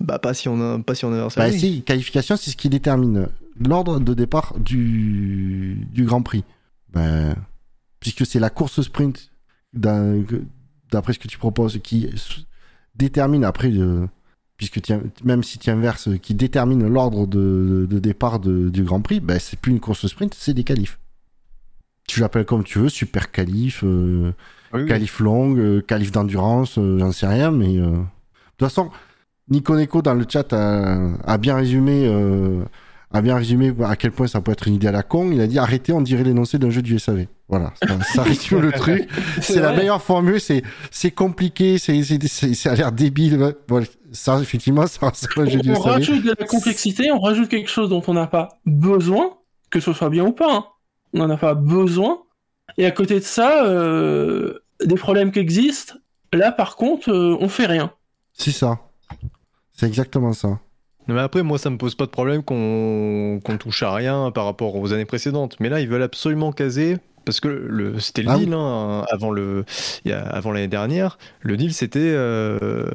S1: Bah, pas si on a, pas si on inverse.
S3: Bah, si, qualification, c'est ce qui détermine l'ordre de départ du, du Grand Prix. Ben, puisque c'est la course sprint, d'après ce que tu proposes, qui détermine après, euh, puisque même si tu inverses, qui détermine l'ordre de, de départ de- du Grand Prix, ben, c'est plus une course sprint, c'est des qualifs. Tu l'appelles comme tu veux, super qualif, euh,
S1: Oui, oui.
S3: qualif long, euh, qualif d'endurance, euh, j'en sais rien, mais de toute façon, Nico Neko dans le chat a, a bien résumé, a bien résumé à quel point ça peut être une idée à la con. Il a dit arrêtez, on dirait l'énoncé d'un jeu du SAV. Voilà, ça, ça résume le truc. C'est la meilleure formule. C'est c'est compliqué, c'est ça a l'air débile. Bon, ça effectivement, ça ressemble à un jeu du
S2: On
S3: SAV.
S2: rajoute de la complexité, on rajoute quelque chose dont on n'a pas besoin, que ce soit bien ou pas. hein. On n'en a pas besoin. Et à côté de ça, euh, des problèmes qui existent, là par contre, euh, on fait rien.
S3: C'est ça. C'est exactement ça.
S1: Mais après, moi, ça me pose pas de problème qu'on qu'on touche à rien par rapport aux années précédentes. Mais là, ils veulent absolument caser. Parce que le, c'était le
S3: Ah
S1: deal hein, avant, le, avant l'année dernière. Le deal, c'était euh,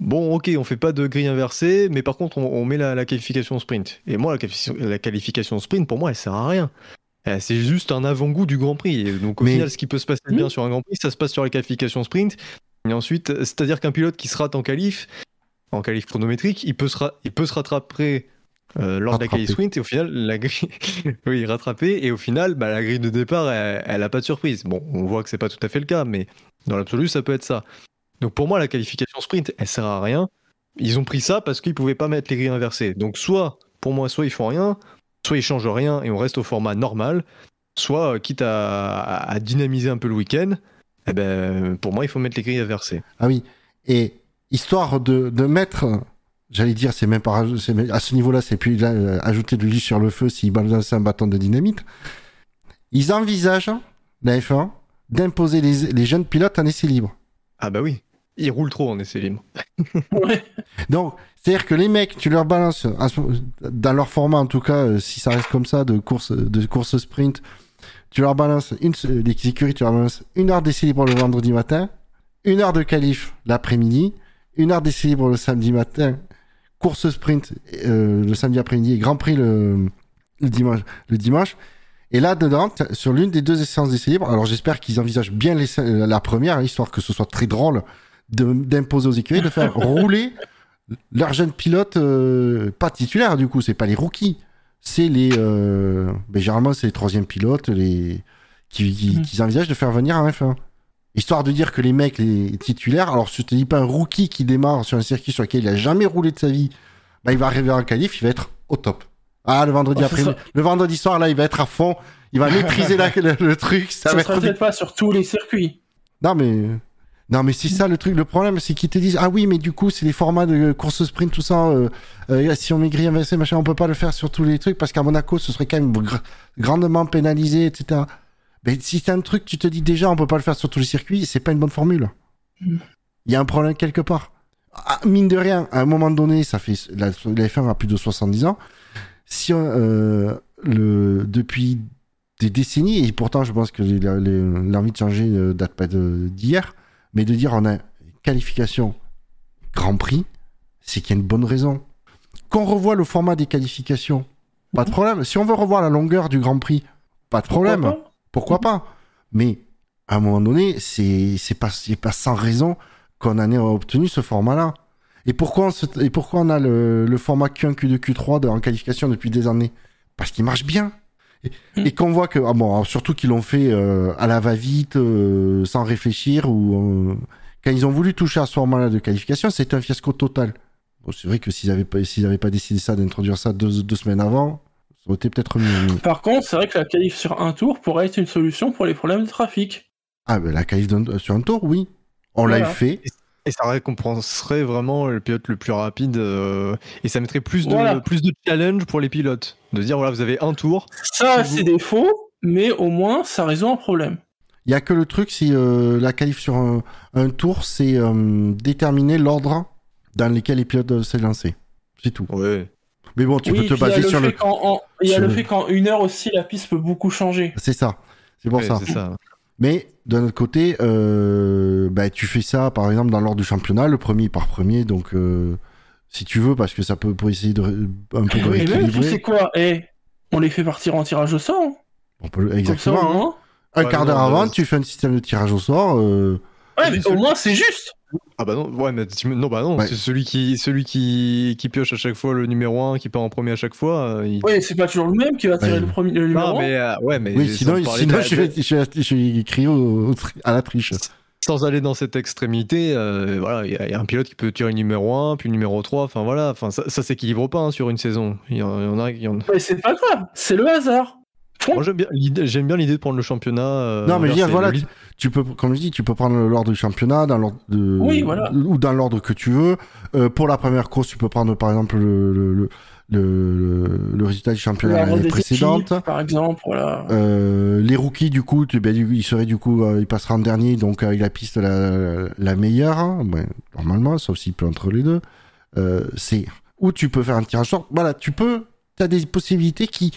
S1: bon, ok, on fait pas de grille inversée, mais par contre, on, on met la, la qualification sprint. Et moi, la, qualification- la qualification sprint, pour moi, elle sert à rien. Euh, C'est juste un avant-goût du Grand Prix. Et donc, au
S3: Mais-
S1: final, ce qui peut se passer bien sur un Grand Prix, ça se passe sur la qualification sprint. Et ensuite, c'est-à-dire qu'un pilote qui se rate en qualif, en qualif chronométrique, il peut se, ra- il peut se rattraper euh, lors de la qualif sprint et au final, la grille, oui, rattraper et au final, bah, la grille de départ, elle, elle a pas de surprise. Bon, on voit que c'est pas tout à fait le cas, mais dans l'absolu, ça peut être ça. Donc pour moi, la qualification sprint, elle sert à rien. Ils ont pris ça parce qu'ils pouvaient pas mettre les grilles inversées. Donc soit, pour moi, soit ils font rien, soit ils changent rien et on reste au format normal, soit euh, quitte à, à- à dynamiser un peu le week-end, eh ben, pour moi, il faut mettre les grilles inversées.
S3: Ah oui. Et histoire de, de mettre, j'allais dire, c'est même pas, à ce niveau-là, c'est plus là, euh, ajouter de l'huile sur le feu s'ils balancent un bâton de dynamite. Ils envisagent, la F1, d'imposer les, les jeunes pilotes en essai libre.
S1: Ah bah oui, ils roulent trop en essai libre.
S2: Ouais.
S3: Donc, c'est-à-dire que les mecs, tu leur balances, dans leur format en tout cas, euh, si ça reste comme ça, de course, de course sprint, tu leur balances, une, les écuries, tu leur balances une heure d'essai libre le vendredi matin, une heure de qualif l'après-midi, une heure d'essai libre le samedi matin, course sprint euh, le samedi après-midi et Grand Prix le, le dimanche. Le dimanche. Et là, dedans, sur l'une des deux séances d'essai libre, alors j'espère qu'ils envisagent bien les- la première, hein, histoire que ce soit très drôle d'imposer aux écuries, de faire rouler leurs jeunes pilotes, euh, pas titulaires du coup, c'est pas les rookies, c'est les. Euh, ben, généralement, c'est les troisième pilotes les, qui, qui, qu'ils envisagent de faire venir en F1. Histoire de dire que les mecs, les titulaires, alors je te dis pas un rookie qui démarre sur un circuit sur lequel il a jamais roulé de sa vie, bah, il va arriver en qualif, il va être au top. Ah, le vendredi
S2: Oh,
S3: après,
S2: ça-
S3: le vendredi soir, là, il va être à fond, il va maîtriser la- le, le truc, ça,
S2: Ça
S3: va
S2: sera
S3: être.
S2: peut-être pas sur tous les circuits.
S3: Non, mais. Non, mais c'est ça le truc. Le problème, c'est qu'ils te disent Ah oui, mais du coup, c'est les formats de course sprint, tout ça. euh, euh, si on inversée, machin, on peut pas le faire sur tous les trucs parce qu'à Monaco, ce serait quand même gr- grandement pénalisé, etc. Mais si c'est un truc, tu te dis déjà, on peut pas le faire sur tous les circuits, c'est pas une bonne formule. Il y a un problème quelque part. Ah, mine de rien, à un moment donné, ça fait la, la F1 a plus de 70 ans. Si on, euh, le depuis des décennies, et pourtant je pense que l'envie de changer ne date pas d'hier, mais de dire on a qualification Grand Prix, c'est qu'il y a une bonne raison. Qu'on revoie le format des qualifications, pas de problème. Si on veut revoir la longueur du Grand Prix, pas de problème.
S2: Pourquoi
S3: Pourquoi pas? Mais à un moment donné, c'est c'est pas, c'est pas sans raison qu'on en ait obtenu ce format-là. Et pourquoi on, se- et pourquoi on a le, le format Q1, Q2, Q3 de- en qualification depuis des années? Parce qu'il marche bien. Et,
S2: Mm.
S3: et qu'on voit que, ah bon, surtout qu'ils l'ont fait euh, à la va-vite, euh, sans réfléchir, ou euh, quand ils ont voulu toucher à ce format-là de qualification, c'était un fiasco total. Bon, c'est vrai que s'ils n'avaient pas, pas décidé ça, d'introduire ça deux, deux semaines avant, ça aurait été peut-être mieux.
S2: Par contre, c'est vrai que la qualif sur un tour pourrait être une solution pour les problèmes de trafic.
S3: Ah, ben la qualif d'un- sur un tour, oui. On l'a
S2: Voilà.
S3: fait.
S1: Et ça récompenserait vraiment le pilote le plus rapide euh, et ça mettrait plus de,
S2: Voilà.
S1: plus de challenge pour les pilotes. De dire voilà, vous avez un tour.
S2: Ça,
S1: Si vous-
S2: c'est des faux, mais au moins, ça résout un problème.
S3: Il y a que le truc, si euh, la qualif sur un, un tour, c'est euh, déterminer l'ordre dans lequel les pilotes doivent s'élancer. C'est tout.
S1: Ouais.
S3: Mais bon, tu
S2: oui,
S3: peux te baser
S2: le
S3: sur le.
S2: en- Il y a le fait qu'en une heure aussi, la piste peut beaucoup changer.
S3: C'est ça. C'est pour
S1: Ouais,
S3: ça.
S1: c'est ça.
S3: Mais d'un autre côté, euh, bah, tu fais ça, par exemple, dans l'ordre du championnat, le premier par premier, donc euh, si tu veux, parce que ça peut pour essayer de un peu de
S2: Et même, tu sais
S3: rééquilibrer.
S2: quoi? Eh, On les fait partir en tirage au sort. hein.
S3: On peut-
S2: Comme ça,
S3: exactement. hein. Un
S1: Ouais,
S3: quart d'heure avant, tu fais un système de tirage au sort. euh,
S2: Ouais, mais au moins, c'est juste.
S1: Ah bah non, ouais, mais tu non, bah non,
S3: Ouais.
S1: c'est celui qui, celui qui, qui pioche à chaque fois le numéro 1, qui part en premier à chaque fois. euh, il...
S2: Oui, c'est pas toujours le même qui va tirer
S3: Ouais.
S2: le, premier, le numéro
S1: Non,
S2: un.
S1: mais euh, ouais, mais
S3: Oui, sinon, sinon
S1: de-
S3: je, vais, je, vais, je vais crier au- au tri- à la triche.
S1: sans aller dans cette extrémité, euh, voilà, il y, a- il y a un pilote qui peut tirer numéro 1, puis numéro 3, enfin voilà, enfin ça, ça s'équilibre pas hein, sur une saison. Il y en, il y en a, il y en-
S2: Mais c'est pas grave, c'est le hasard.
S1: Moi j'aime bien l'idée, j'aime bien l'idée de prendre le championnat. euh,
S3: non, mais je veux dire, voilà,
S1: Le
S3: tu, tu peux, comme je dis, tu peux prendre l'ordre du championnat dans l'ordre de,
S2: Oui, voilà.
S3: ou dans l'ordre que tu veux. Euh, pour la première course, tu peux prendre par exemple le, le, le, le, le résultat du championnat l'année précédente.
S2: équipes, par exemple, voilà.
S3: Euh, les rookies, du coup, tu, ben, du- il serait du coup, euh, il passera en dernier, donc avec la piste la, la meilleure, hein, ben, normalement, sauf s'il peut entre les deux. Euh, c'est où tu peux faire un tirage sort. Voilà, tu peux, tu as des possibilités qui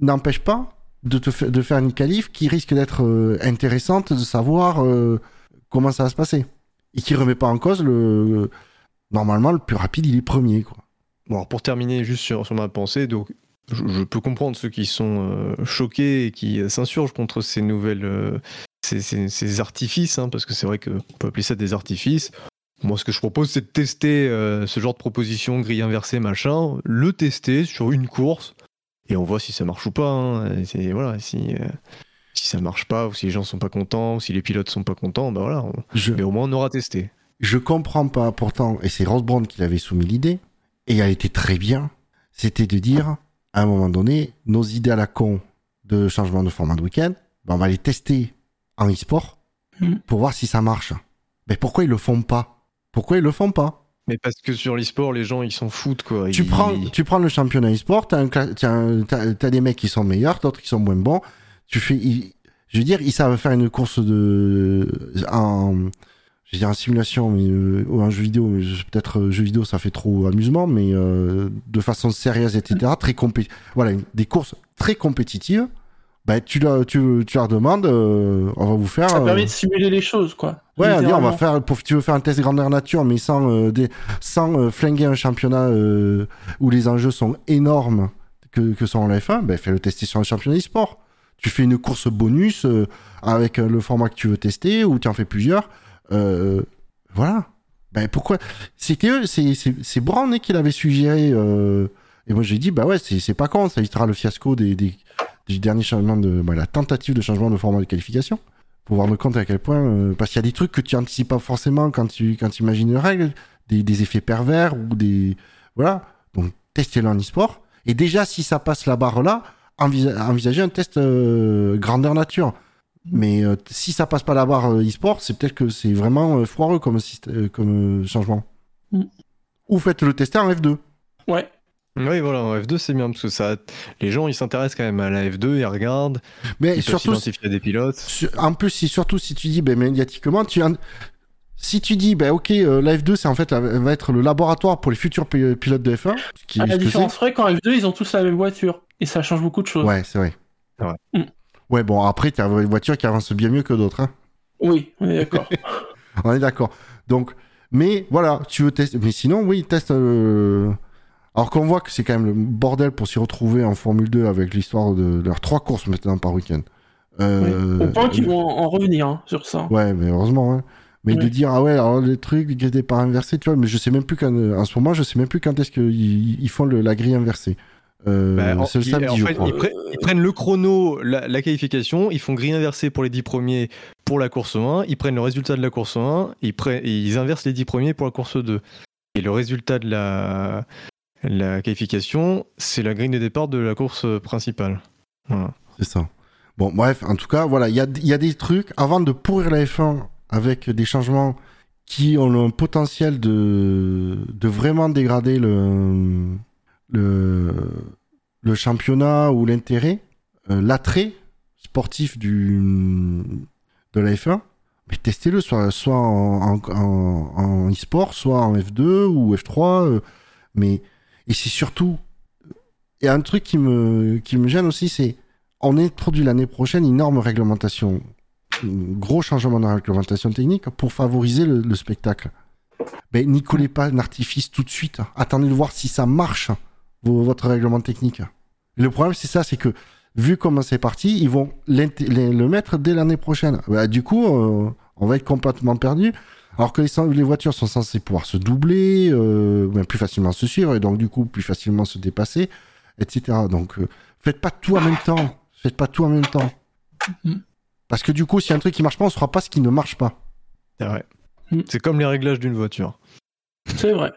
S3: n'empêchent pas de, te de faire une qualif qui risque d'être euh, intéressante, de savoir euh, comment ça va se passer. Et qui remet pas en cause le. Normalement, le plus rapide, il est premier, quoi.
S1: Bon, alors pour terminer juste sur, sur ma pensée, donc je, peux comprendre ceux qui sont euh, choqués et qui s'insurgent contre ces nouvelles, ces, ces- ces artifices, hein, parce que c'est vrai qu'on peut appeler ça des artifices. Moi, ce que je propose, c'est de tester ce genre de proposition, grille inversée, machin, le tester sur une course, et on voit si ça marche ou pas. hein. C'est- voilà, si, euh, si ça marche pas, ou si les gens sont pas contents, ou si les pilotes sont pas contents, bah voilà. on-
S3: Je,
S1: Mais au moins, on aura testé.
S3: Je comprends pas pourtant, et c'est Ross Brown qui l'avait soumis l'idée, et elle était très bien, c'était de dire, à un moment donné, nos idées à la con de changement de format de week-end, ben on va les tester en e-sport
S2: Mhm.
S3: pour voir si ça marche. Mais pourquoi ils le font pas? Pourquoi ils le font pas?
S1: Mais parce que sur l'e-sport, les gens, ils s'en foutent, quoi.
S3: tu,
S1: Ils-
S3: prends, tu prends le championnat e-sport, t'as, t'as, un- t'as- t'as des mecs qui sont meilleurs, d'autres qui sont moins bons. Tu fais, ils- je veux dire, ils savent faire une course de en, je veux dire en simulation mais, euh, ou en jeu vidéo. mais je- Peut-être euh, jeu vidéo, ça fait trop amusement, mais euh, de façon sérieuse, etc. Très compé voilà, une- des courses très compétitives. Ben, tu, leur, tu, tu leur demandes, euh, on va vous faire.
S2: Ça
S3: euh,
S2: permet de simuler les choses, quoi.
S3: Ouais, dit, on va faire, pour, tu veux faire un test grandeur nature, mais sans, euh, des, sans euh, flinguer un championnat euh, où les enjeux sont énormes que, que sont en F1, ben fais le tester sur un championnat e-sport. Tu fais une course bonus avec le format que tu veux tester, ou tu en fais plusieurs. Voilà. Ben pourquoi? C'était eux, c'est, Brown hein, qui l'avait suggéré. et moi j'ai dit, bah ouais, c'est, c'est pas con, ça évitera le fiasco des, des, du dernier changement de. bah, la tentative de changement de format de qualification pour voir de compte à quel point euh, parce qu'il y a des trucs que tu anticipes pas forcément quand tu quand imagines une règle des, des effets pervers ou des voilà. Donc testez-le en e-sport. Et déjà si ça passe la barre là envisa- envisagez un test euh, grandeur nature. Mais euh, si ça passe pas la barre e-sport c'est peut-être que c'est vraiment foireux comme comme changement.
S2: Mm.
S3: ou faites le tester en F2
S2: Ouais.
S1: Oui, voilà, en F2 c'est bien parce que ça, les gens ils s'intéressent quand même à la F2, ils regardent,
S3: mais
S1: ils
S3: surtout
S1: s'identifier à des pilotes.
S3: Sur- en plus, si, surtout si tu dis, ben, médiatiquement, tu si tu dis, ben, ok, euh, la F2, c'est en fait, la- va être le laboratoire pour les futurs pi- pilotes de F1, ce qui
S2: Ah, la différence ferait qu'en F2, ils ont tous la même voiture. Et ça change beaucoup de
S3: c'est.
S2: choses.
S3: Ouais, c'est vrai.
S1: Ouais.
S2: Mm.
S3: Ouais, bon, après, tu as une voiture qui avance bien mieux que d'autres, hein.
S2: Oui, on est d'accord.
S3: On est d'accord. Donc, mais voilà, tu veux tester. Mais sinon, oui, teste. euh, Alors qu'on voit que c'est quand même le bordel pour s'y retrouver en Formule 2 avec l'histoire de leurs trois courses maintenant par week-end. Euh,
S2: Au point qu'ils vont en revenir hein, sur ça.
S3: Ouais, mais heureusement. hein. Mais de dire, ah ouais, alors les trucs étaient par inversé, tu vois, mais je sais même plus quand, en ce moment, je sais même plus quand est-ce qu'ils ils font le- la grille inversée. Euh,
S1: Bah, en-
S3: c'est le samedi,
S1: en
S3: je
S1: fait,
S3: crois.
S1: ils, pre- ils prennent le chrono, la, la qualification, ils font grille inversée pour les 10 premiers pour la course 1, ils prennent le résultat de la course 1, ils, prennent, ils inversent les 10 premiers pour la course 2. Et le résultat de la, la qualification, c'est la grille de départ de la course principale.
S3: C'est ça. Bon, bref, en tout cas, il y a, des trucs, avant de pourrir la F1 avec des changements qui ont un potentiel de, vraiment dégrader le, championnat ou l'intérêt, euh, l'attrait sportif du, de la F1, mais testez-le soit, en e-sport, soit en F2 ou F3. euh, mais, et c'est surtout. Il y a un truc qui me, qui me gêne aussi, c'est on introduit l'année prochaine une énorme réglementation, un gros changement de réglementation technique pour favoriser le, le spectacle. Mais n'y collez pas un artifice tout de suite. Attendez de voir si ça marche, votre règlement technique. Le problème, c'est ça, c'est que vu comment c'est parti, ils vont le mettre dès l'année prochaine. Bah, du coup, euh, on va être complètement perdu. Alors que les, voitures sont censées pouvoir se doubler, euh, ben, plus facilement se suivre, et donc du coup plus facilement se dépasser, etc. Donc euh, faites pas tout en même temps. Faites pas tout en même temps.
S2: Mhm.
S3: Parce que du coup, s'il y a un truc qui marche pas, on saura pas ce qui ne marche pas.
S1: C'est vrai.
S2: Mm.
S1: C'est comme les réglages d'une voiture.
S2: C'est vrai.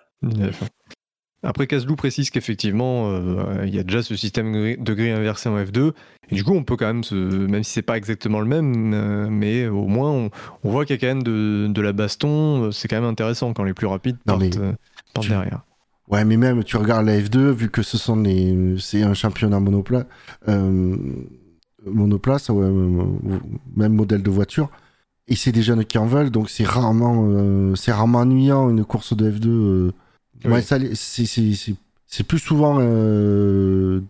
S1: D'une F1. Après, Caslou précise qu'effectivement, euh, il y a déjà ce système de grille- inversé en F2. Et du coup, on peut quand même, se, même si c'est pas exactement le même, euh, mais au moins, on, on voit qu'il y a quand même de, de la baston. C'est quand même intéressant quand les plus rapides
S3: Non,
S1: partent,
S3: mais
S1: euh, partent
S3: tu-
S1: derrière.
S3: Ouais, mais même tu regardes la F2, vu que ce sont les, c'est un championnat monopla, euh, monoplace, ouais, même modèle de voiture, et c'est des jeunes qui en veulent, donc c'est rarement, euh, c'est rarement ennuyant une course de F2. euh. C'est, plus souvent euh,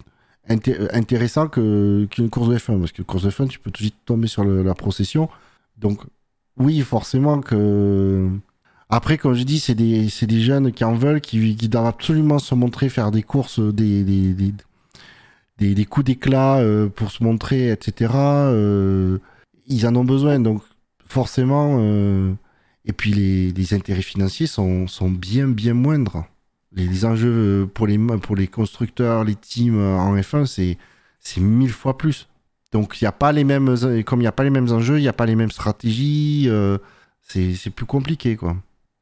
S3: inté- intéressant que qu'une course de F1, parce que course de F1, tu peux tout de suite tomber sur la procession. Donc, oui, forcément que. Après, comme je dis, c'est des, des jeunes qui en veulent, qui, qui doivent absolument se montrer, faire des courses, des, des, des, des, des coups d'éclat euh, pour se montrer, etc. euh, ils en ont besoin, donc forcément. euh, et puis les, intérêts financiers sont, sont bien, bien moindres. Les, enjeux euh, pour les, pour les constructeurs, les teams euh, en F1, c'est, mille fois plus. Donc il a pas les mêmes, comme il n'y a pas les mêmes enjeux, il n'y a pas les mêmes stratégies, euh, c'est, plus compliqué, quoi.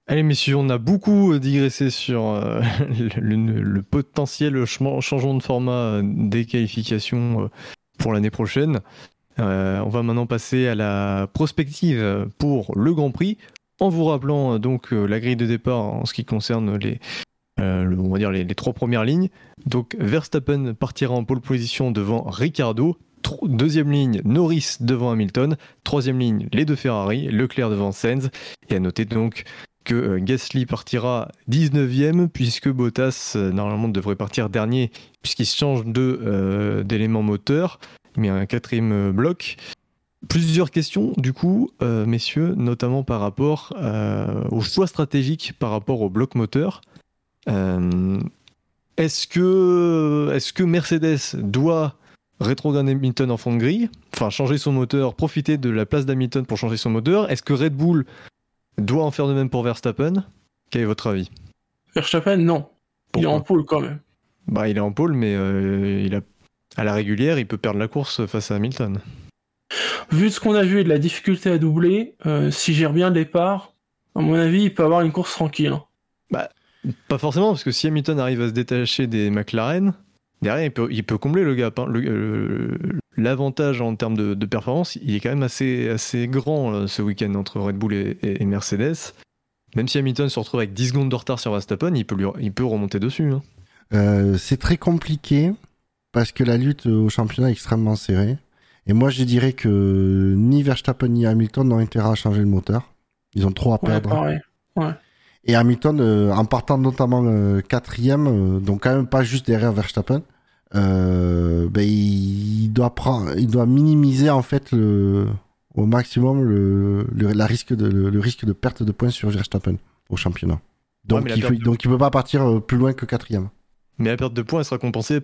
S1: Allez, messieurs, on a beaucoup euh, digressé sur euh, le, potentiel changement- de format euh, des qualifications euh, pour l'année prochaine. Euh, on va maintenant passer à la prospective pour le Grand Prix, en vous rappelant euh, donc euh, la grille de départ en ce qui concerne les, euh, les, trois premières lignes. Donc Verstappen partira en pole position devant Ricardo. Deuxième ligne, Norris devant Hamilton. Troisième ligne, les deux Ferrari, Leclerc devant Sainz. Et à noter donc que Gasly partira 19e puisque Bottas normalement devrait partir dernier puisqu'il se change d'élément moteur. Il met un quatrième bloc. Plusieurs questions du coup, euh, messieurs, notamment par rapport euh, au choix stratégique par rapport au bloc moteur. Euh, est-ce que, est-ce que Mercedes doit rétrograder Hamilton en fond de grille, enfin changer son moteur, profiter de la place d'Hamilton pour changer son moteur? Est-ce que Red Bull doit en faire de même pour Verstappen? Quel est votre avis?
S2: Verstappen, non. Il est en pôle quand même.
S1: Bah, il est en pôle, mais euh, il a, à la régulière, il peut perdre la course face à Hamilton.
S2: Vu ce qu'on a vu et de la difficulté à doubler, euh, s'il gère bien le départ, à mon avis, il peut avoir une course tranquille. hein.
S1: Pas forcément, parce que si Hamilton arrive à se détacher des McLaren, derrière, il peut, il peut combler le gap. hein. Euh, L'avantage en termes de, de performance, il est quand même assez, assez grand euh, ce week-end entre Red Bull et, et- et Mercedes. Même si Hamilton se retrouve avec 10 secondes de retard sur Verstappen, il peut, lui- il peut remonter dessus. hein.
S3: Euh, c'est très compliqué parce que la lutte au championnat est extrêmement serrée. Et moi, je dirais que ni Verstappen ni Hamilton n'ont intérêt à changer le moteur. Ils ont trop à
S2: Ouais,
S3: perdre.
S2: pareil.
S3: Et Hamilton, euh, en partant notamment euh, quatrième, euh, donc quand même pas juste derrière Verstappen, euh, ben, il, il doit prendre, il doit minimiser en fait le, au maximum le, le, la risque de, le, le risque de perte de points sur Verstappen au championnat. Donc, il,
S1: perte
S3: fait-
S1: de-
S3: donc il peut pas partir plus loin que quatrième.
S1: Mais la perte de points elle sera compensée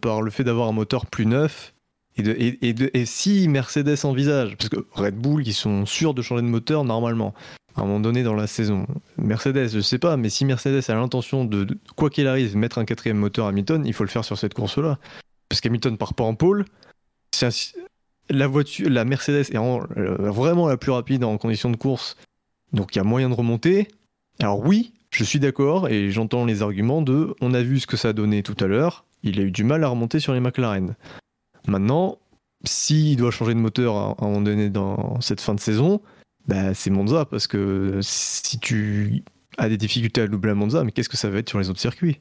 S1: par le fait d'avoir un moteur plus neuf. Et, si Mercedes envisage, parce que Red Bull, ils sont sûrs de changer de moteur normalement, à un moment donné dans la saison. Mercedes, je sais pas, mais si Mercedes a l'intention de, quoi qu'il arrive, mettre un quatrième moteur à Hamilton, il faut le faire sur cette course-là. Parce qu'Hamilton part pas en pôle. La voiture, la Mercedes est euh, vraiment la plus rapide en conditions de course. Donc il y a moyen de remonter. Alors oui, je suis d'accord et j'entends les arguments de on a vu ce que ça a donné tout à l'heure, il a eu du mal à remonter sur les McLaren. Maintenant, s'il doit changer de moteur à un moment donné dans cette fin de saison, bah, c'est Monza parce que si tu as des difficultés à doubler à Monza, mais qu'est-ce que ça va être sur les autres circuits?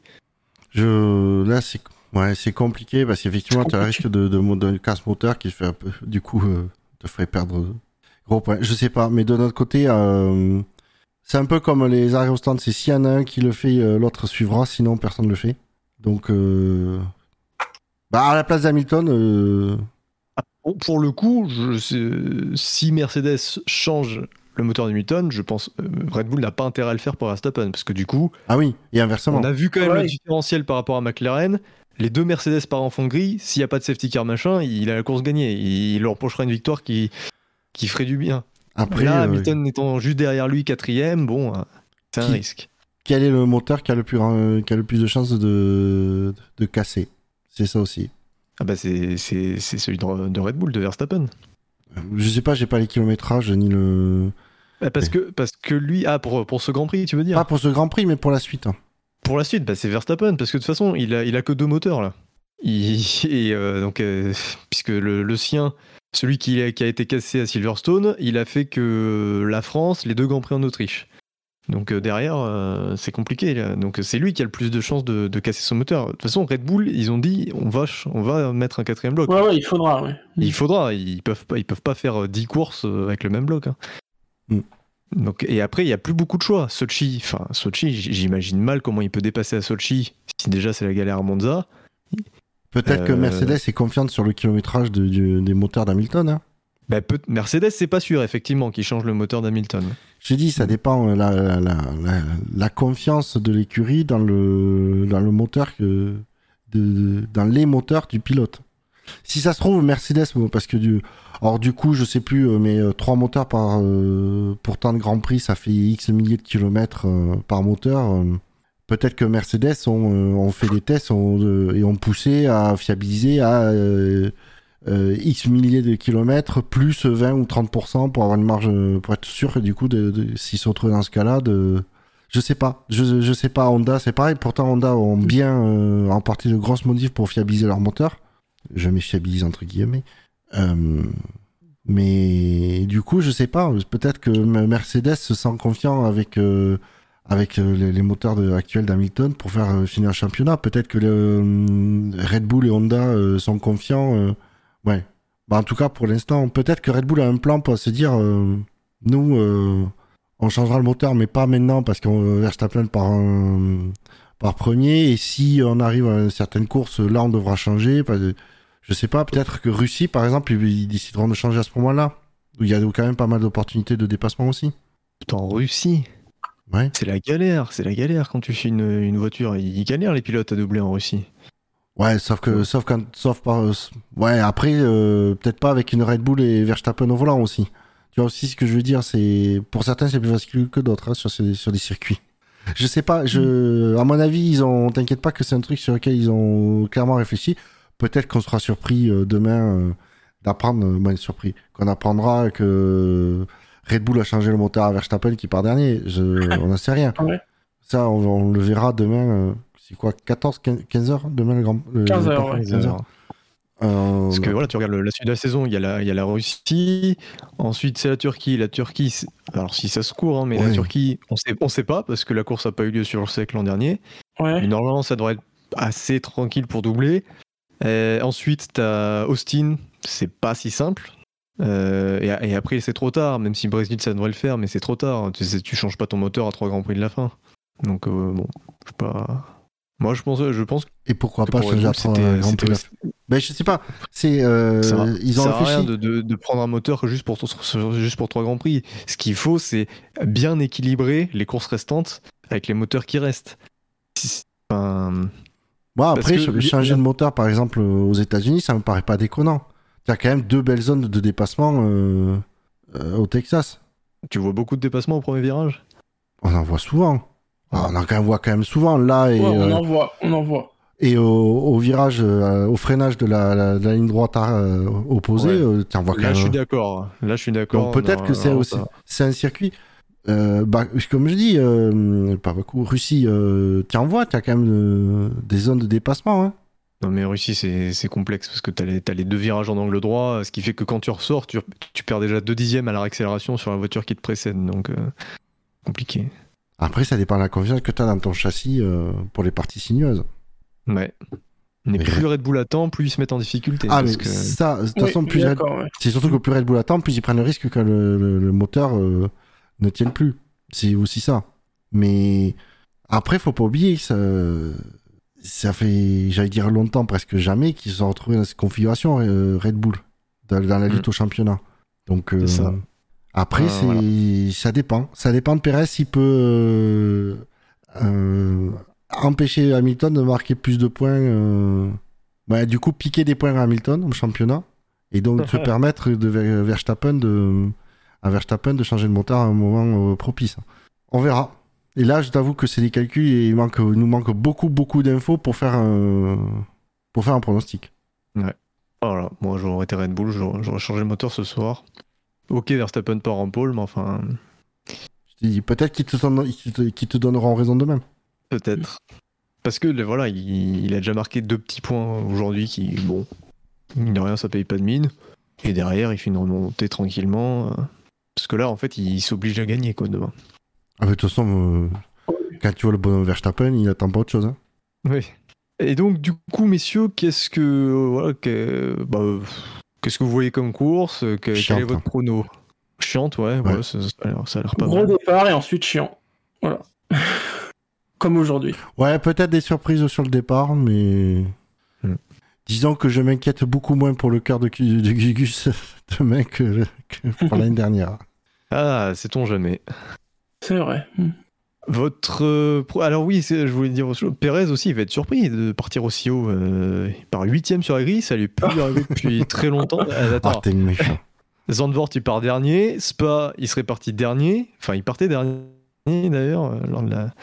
S3: Je, là, c'est, ouais, compliqué parce qu'effectivement, tu as le risque de, de, de casse moteur qui fait un peu, du coup, euh, te ferait perdre gros points. Je sais pas, mais de notre côté, euh, c'est un peu comme les aérostands, c'est s'il y en a un qui le fait, euh, l'autre suivra, sinon personne le fait. Donc, euh, bah, à la place d'Hamilton, euh,
S1: Bon, Pour le coup, je sais- si Mercedes change le moteur d'Hamilton, je pense euh, Red Bull n'a pas intérêt à le faire pour Verstappen parce que du coup,
S3: ah oui, et inversement.
S1: On a vu quand même
S2: Ouais.
S1: le différentiel par rapport à McLaren. les deux Mercedes par en fond gris, s'il n'y a pas de safety car machin, il a la course gagnée. Il leur reprochera une victoire qui, qui ferait du bien.
S3: Après,
S1: Là,
S3: euh,
S1: Hamilton étant juste derrière lui, quatrième, bon, euh, c'est un
S3: Qui-
S1: risque.
S3: quel est le moteur qui a le plus, euh, qui a le plus de chances de, de casser? C'est ça aussi.
S1: Ah bah c'est celui de, de Red Bull, de Verstappen.
S3: Je sais pas, j'ai pas les kilométrages ni le.
S1: Bah, parce, que, parce que lui, ah, pour, pour ce Grand Prix, tu veux dire?
S3: Pas pour ce Grand Prix, mais pour la suite. hein.
S1: Pour la suite, bah, c'est Verstappen, parce que de toute façon, il a, il a que deux moteurs là. Il, et euh, donc, euh, puisque le, le sien, celui qui a, qui a été cassé à Silverstone, il a fait que la France, les deux Grands Prix en Autriche. Donc euh, derrière, euh, c'est compliqué. là. Donc c'est lui qui a le plus de chances de, de casser son moteur. De toute façon, Red Bull, ils ont dit, on va, on va mettre un quatrième bloc.
S2: Ouais, ouais, il faudra, ouais.
S1: Il faudra, ils peuvent pas, ils peuvent pas faire euh, 10 courses euh, avec le même bloc. hein.
S3: Mm.
S1: Donc, et après, il y a plus beaucoup de choix. Sochi, enfin, Sochi, j'imagine mal comment il peut dépasser à Sochi si déjà c'est la galère à Monza.
S3: Peut-être que Mercedes est confiante sur le kilométrage de- des moteurs d'Hamilton. hein.
S1: Bah, Mercedes, c'est pas sûr, effectivement, qu'il change le moteur d'Hamilton.
S3: J'ai dit, ça dépend euh, la, la, confiance de l'écurie dans le, moteur dans les moteurs du pilote. Si ça se trouve, Mercedes, parce que du, alors du coup, je sais plus, euh, mais euh, trois moteurs par, pour tant de Grand Prix, ça fait X milliers de kilomètres par moteur. Peut-être que Mercedes ont, fait des tests et ont poussé à fiabiliser à euh, X milliers de kilomètres plus 20 ou 30% pour avoir une marge, euh, pour être sûr du coup, de, s'ils se retrouvent dans ce cas-là, de. Je sais pas, je, je sais pas, Honda c'est pareil, pourtant Honda ont bien euh, emporté de grosses modifs pour fiabiliser leur moteur. Jamais fiabilise entre guillemets. Euh, mais du coup, je sais pas, peut-être que Mercedes se sent confiant avec, avec les, moteurs de- actuels d'Hamilton pour faire finir le championnat. Peut-être que Red Bull et Honda sont confiants. Euh, ouais. Bah, en tout cas, pour l'instant, peut-être que Red Bull a un plan pour se dire euh, nous, euh, on changera le moteur, mais pas maintenant parce qu'on Verstappen par, un- par premier. Et si on arrive à une certaine course, là, on devra changer. Je sais pas, peut-être que Russie, par exemple, ils, ils décideront de changer à ce moment-là. Où il y a quand même pas mal d'opportunités de dépassement aussi.
S1: Tout en Russie,
S3: Ouais.
S1: c'est la galère, c'est la galère quand tu fais une, une voiture. Ils galèrent les pilotes à doubler en Russie.
S3: Ouais, sauf que, sauf quand, sauf par, euh, ouais, après, euh, peut-être pas avec une Red Bull et Verstappen au volant aussi. Tu vois aussi ce que je veux dire, c'est, pour certains, c'est plus facile que d'autres, hein, sur, ces, sur des circuits. Je sais pas, je, à mon avis, ils ont, t'inquiète pas que c'est un truc sur lequel ils ont clairement réfléchi. Peut-être qu'on sera surpris euh, demain euh, d'apprendre, euh, ouais, surpris, qu'on apprendra que Red Bull a changé le moteur à Verstappen qui part dernier. Je, on n'en sait rien.
S2: Ouais.
S3: Ça, on, on le verra demain. C'est quoi, 14, 15, 15 heures demain le grand. le-
S2: 15
S3: le
S2: heures, ouais.
S3: 15 heures. Euh,
S1: Parce que voilà, tu regardes le- la suite de la saison, il y a la, il y a la Russie, ensuite c'est la Turquie. La Turquie, alors si ça se court, hein, mais
S3: Ouais.
S1: la Turquie, on sait, on sait pas parce que la course n'a pas eu lieu sur le sec l'an dernier.
S2: Ouais.
S1: Mais normalement, ça devrait être assez tranquille pour doubler. Euh, ensuite, tu as Austin, c'est pas si simple. Euh, et, et après, c'est trop tard, même si Brésil, ça devrait le faire, mais c'est trop tard. Tu, tu changes pas ton moteur à trois grands prix de la fin. Donc, euh, bon, je sais pas. Moi, je pense, je pense que
S3: Et pourquoi pas
S1: pour Bull,
S3: après
S1: c'était-
S3: Ben, je sais pas. C'est, euh,
S1: ça,
S3: ils ont
S1: ça à rien
S3: réfléchi.
S1: de, de- de prendre un moteur juste pour, juste pour trois grands prix. Ce qu'il faut, c'est bien équilibrer les courses restantes avec les moteurs qui restent. Enfin,
S3: Moi, après,
S1: que
S3: changer de moteur, par exemple, euh, aux États-Unis, ça me paraît pas déconnant. Il y a quand même deux belles zones de dépassement euh, euh, au Texas.
S1: tu vois beaucoup de dépassements au premier virage?
S3: On en voit souvent. Ah, on en quand- voit quand même souvent là et,
S2: Ouais, on
S3: euh,
S2: en voit, on en voit.
S3: et au, au virage, euh, au freinage de la, la- de la ligne droite euh, opposée,
S1: Ouais.
S3: euh, tu en vois quand
S1: Là,
S3: même.
S1: je suis d'accord. Là, je suis d'accord.
S3: Donc peut-être que c'est aussi c'est un circuit. Euh, bah, comme je dis, euh, pas beaucoup. Russie, euh, tu en vois, tu as quand même euh, des zones de dépassement. Hein.
S1: Non, mais Russie, c'est c'est complexe parce que tu as, les t'as les deux virages en angle droit, ce qui fait que quand tu ressors, tu, tu perds déjà deux dixièmes à la réaccélération sur la voiture qui te précède. Donc, euh, compliqué.
S3: Après, ça dépend de la confiance que tu as dans ton châssis euh, pour les parties sinueuses.
S1: Ouais. Mais
S3: Mais-
S1: plus Red Bull attend, plus ils se mettent en difficulté.
S3: Ah,
S1: parce
S3: mais
S1: que...
S3: ça, de toute façon, plus Red-
S2: ouais.
S3: c'est surtout que plus Red Bull attend, plus ils prennent le risque que le, le- le moteur euh, ne tienne plus. C'est aussi ça. Mais après, faut pas oublier que ça, ça fait, j'allais dire longtemps, presque jamais, qu'ils se sont retrouvés dans cette configuration euh, Red Bull dans, dans la lutte
S1: Mm.
S3: au championnat. Donc euh,
S1: C'est ça.
S3: Après,
S1: voilà.
S3: ça dépend. Ça dépend de Perez. Il peut euh, euh, empêcher Hamilton de marquer plus de points. euh, bah, du coup, piquer des points à Hamilton au championnat. Et donc se permettre de Ver- Verstappen de, à Verstappen de changer de moteur à un moment euh, propice. On verra. Et là, je t'avoue que c'est des calculs et il, manque, il nous manque beaucoup, beaucoup d'infos pour faire un, pour faire un pronostic.
S1: Voilà, moi j'aurais été Red Bull, j'aurais j'aurais changé le moteur ce soir. Ok, Verstappen part en pole, mais enfin,
S3: Je te dis, peut-être qu'ils te, qu'ils te, donneront raison de même.
S1: peut-être. Parce que voilà, il, il a déjà marqué deux petits points aujourd'hui qui, bon, mine de rien, ça paye pas de mine. Et derrière, il fait une remontée tranquillement. Parce que là, en fait, il s'oblige à gagner, quoi, demain.
S3: Ah, mais de toute façon, euh, quand tu vois le bonhomme Verstappen, il attend pas autre chose. hein.
S1: Oui. Et donc, du coup, messieurs, qu'est-ce que. euh, Voilà, que, bah, qu'est-ce que vous voyez comme course que- Quel est votre prono Chiante, ouais, ouais.
S3: Ouais.
S1: ça, ça a l'air- pas
S2: Gros
S1: mal.
S2: départ et ensuite chiant. Voilà. Comme aujourd'hui.
S3: Ouais, peut-être des surprises sur le départ, mais.
S1: Hmm.
S3: Disons que je m'inquiète beaucoup moins pour le cœur de, de Gugus demain que, que pour l'année dernière.
S1: Ah, sait-on jamais.
S2: C'est vrai. Hmm.
S1: Votre. euh, Alors, oui, je voulais dire autre chose. Pérez aussi, il va être surpris de partir aussi haut. euh, il part 8ème sur la grille, ça lui est plus arrivé depuis très longtemps. Ah,
S3: Ah,
S1: attends,
S3: t'es méchant.
S1: Zandvoort, il part dernier. Spa, il serait parti dernier. Enfin, il partait dernier d'ailleurs, euh, lors de la.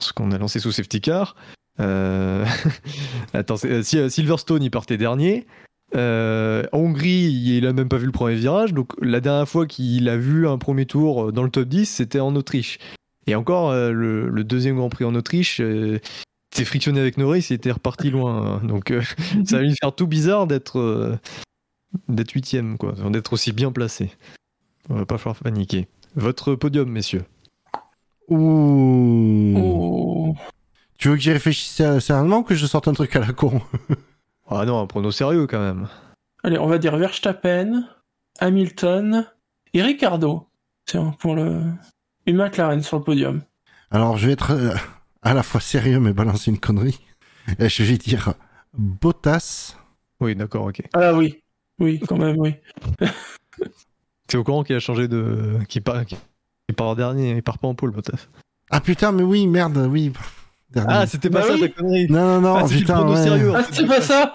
S1: Ce qu'on a lancé sous safety car. Euh, Attends, euh, euh, Silverstone, il partait dernier. Euh, Hongrie, il a même pas vu le premier virage. Donc, la dernière fois qu'il a vu un premier tour euh, dans le top 10, c'était en Autriche. Et encore, euh, le, le deuxième Grand Prix en Autriche, euh, il s'est frictionné avec Norris, il était reparti loin. hein. Donc, euh, ça va lui faire tout bizarre d'être. euh, d'être huitième, quoi, d'être aussi bien placé. On va pas falloir paniquer. Votre podium, messieurs.
S3: Ouh.
S2: Oh.
S3: Tu veux que j'y réfléchisse sé- sérieusement ou que je sorte un truc à la con?
S1: Ah non, un prono sérieux quand même.
S2: Allez, on va dire Verstappen, Hamilton et Ricardo. Tiens, pour le. Une McLaren sur le podium.
S3: Alors, je vais être euh, à la fois sérieux mais balancer une connerie. Et je vais dire Bottas.
S1: Oui, d'accord, ok.
S2: Ah oui. Oui, quand même, oui.
S1: T'es au courant qu'il a changé de. qu'il part, qu'il part dernier, il part pas en pôle, Bottas.
S3: Ah putain, mais oui, merde, oui. Dernier.
S1: Ah, c'était pas
S2: Bah
S1: ça
S2: oui.
S1: ta connerie
S3: non, non, non,
S1: Ah,
S3: putain. ouais.
S1: sérieux.
S2: Ah, c'est pas ça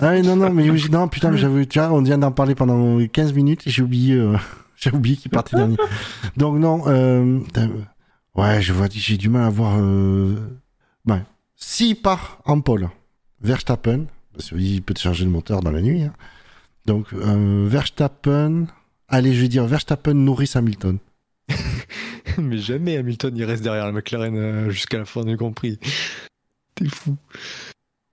S3: Ah oui, non, non, mais oui, non, putain, mais j'avais, tu vois, on vient d'en parler pendant 15 minutes et j'ai oublié, euh, j'ai oublié qu'il partait dernier. Donc, non, euh, ouais, je vois, j'ai du mal à voir, euh. S'il part en pôle, Verstappen, parce qu'il peut te charger le moteur dans la nuit, hein. Donc, euh, Verstappen, allez, je vais dire Verstappen, Norris, Hamilton.
S1: Mais jamais Hamilton il reste derrière la McLaren euh, jusqu'à la fin du Grand Prix. T'es fou.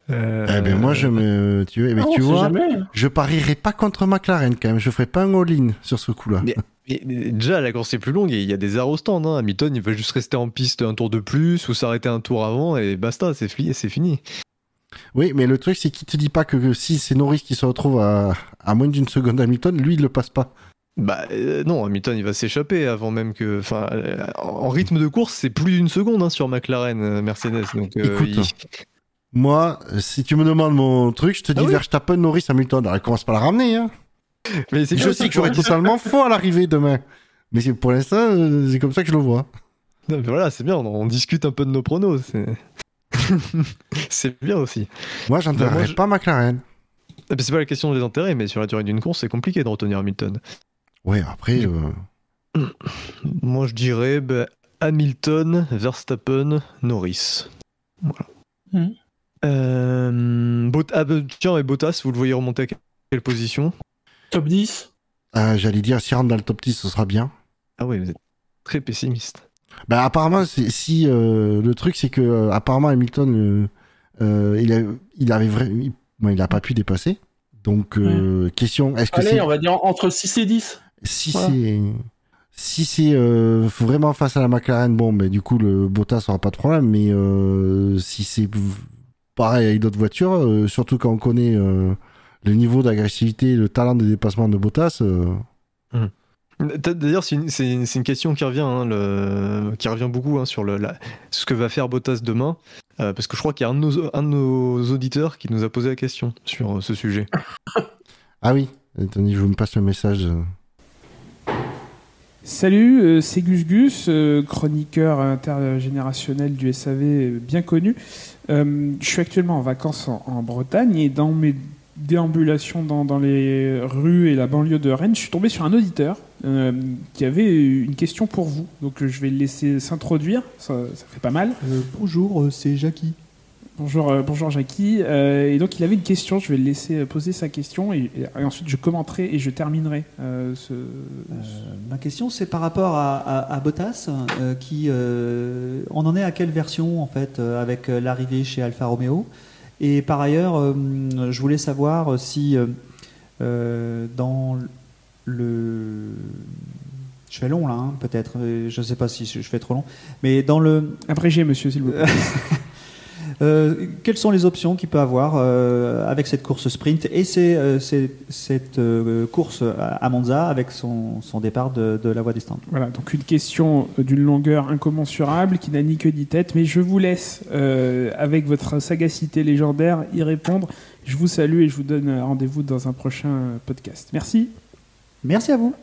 S1: Euh,
S3: Eh ben, moi, je me, tu, vois, mais
S2: Ah,
S3: tu vois,
S2: jamais.
S3: je parierai pas contre McLaren quand même, je ferai pas un all-in sur ce coup-là.
S1: Mais- Mais, mais déjà, la course est plus longue et il y a des arrêts au stand. Hein. Hamilton, il veut juste rester en piste un tour de plus ou s'arrêter un tour avant et basta, c'est fini. C'est fini.
S3: Oui, mais le truc, c'est qu'il te dit pas que, que si c'est Norris qui se retrouve à, à moins d'une seconde Hamilton, lui, il le passe pas.
S1: Bah euh, non, Hamilton, il va s'échapper avant même que. Enfin, euh, en rythme de course, c'est plus d'une seconde hein, sur McLaren, Mercedes. Donc, euh,
S3: Écoute,
S1: il-
S3: Moi, si tu me demandes mon truc, je te dis
S1: Ah oui
S3: Verstappen, Norris, Hamilton. Alors, il commence par la ramener. Hein.
S1: mais c'est
S3: Je sais
S1: aussi
S3: que j'aurais totalement faux à l'arrivée demain. Mais pour l'instant, euh, c'est comme ça que je le vois.
S1: Non, mais voilà, c'est bien. On, on discute un peu de nos pronos. C'est bien aussi.
S3: Moi, j'enterrerai
S1: moi, je-
S3: pas McLaren.
S1: Ah, mais C'est pas la question des intérêts, mais sur la durée d'une course, c'est compliqué de retenir Hamilton.
S3: Ouais, après, euh,
S1: Moi, je dirais bah, Hamilton, Verstappen, Norris. Voilà.
S2: Mhm.
S1: Euh, Bot- ah, bah, tiens, et Bottas, vous le voyez remonter à quelle position
S2: Top 10
S3: euh, j'allais dire, s'il rentre dans le top 10, ce sera bien.
S1: Ah oui, vous êtes très pessimiste.
S3: Bah, apparemment, si euh, le truc, c'est que euh, apparemment Hamilton, euh, euh, il, a, il avait vrai, il, bon, il a pas pu dépasser. Donc, euh, question, est-ce que
S2: Allez,
S3: c'est
S2: on va dire entre 6 et 10.
S3: si
S2: Voilà.
S3: c'est si c'est euh, vraiment face à la McLaren, bon, mais du coup le Bottas aura pas de problème. Mais euh, si c'est pareil avec d'autres voitures, euh, surtout quand on connaît euh, le niveau d'agressivité, le talent de dépassement de Bottas, euh,
S1: D'ailleurs, c'est une, c'est une- question qui revient, hein, le- qui revient beaucoup hein, sur le, la- ce que va faire Bottas demain, euh, parce que je crois qu'il y a un de, nos, un de nos auditeurs qui nous a posé la question sur euh, ce sujet.
S3: ah oui. Attendez, je vous me passe le message.
S6: Salut, euh, c'est Gus Gus, chroniqueur intergénérationnel du SAV bien connu. Euh, je suis actuellement en vacances en, Bretagne et dans mes déambulations dans, les rues et la banlieue de Rennes, je suis tombé sur un auditeur euh, qui avait une question pour vous. Donc je vais le laisser s'introduire, ça, fait pas mal.
S7: bonjour, euh, c'est Jackie.
S6: Bonjour, euh, bonjour Jackie. Euh, et donc il avait une question, je vais le laisser euh, poser sa question et, ensuite je commenterai et je terminerai euh, ce,
S7: ma question, c'est par rapport à, à- à Bottas, qui, on en est à quelle version en fait avec l'arrivée chez Alfa Romeo? Et par ailleurs, je voulais savoir si dans le, je fais long là, hein, peut-être, je ne sais pas si je je fais trop long, mais dans le,
S6: Abrégé, monsieur, s'il vous plaît.
S7: Euh, quelles sont les options qu'il peut avoir euh, avec cette course sprint et euh, cette euh, course à Monza avec son, son départ de, de la voie des stands?
S6: Voilà, donc une question d'une longueur incommensurable qui n'a ni queue ni tête, mais je vous laisse, euh, avec votre sagacité légendaire, y répondre. Je vous salue et je vous donne rendez-vous dans un prochain podcast. Merci.
S7: Merci à vous.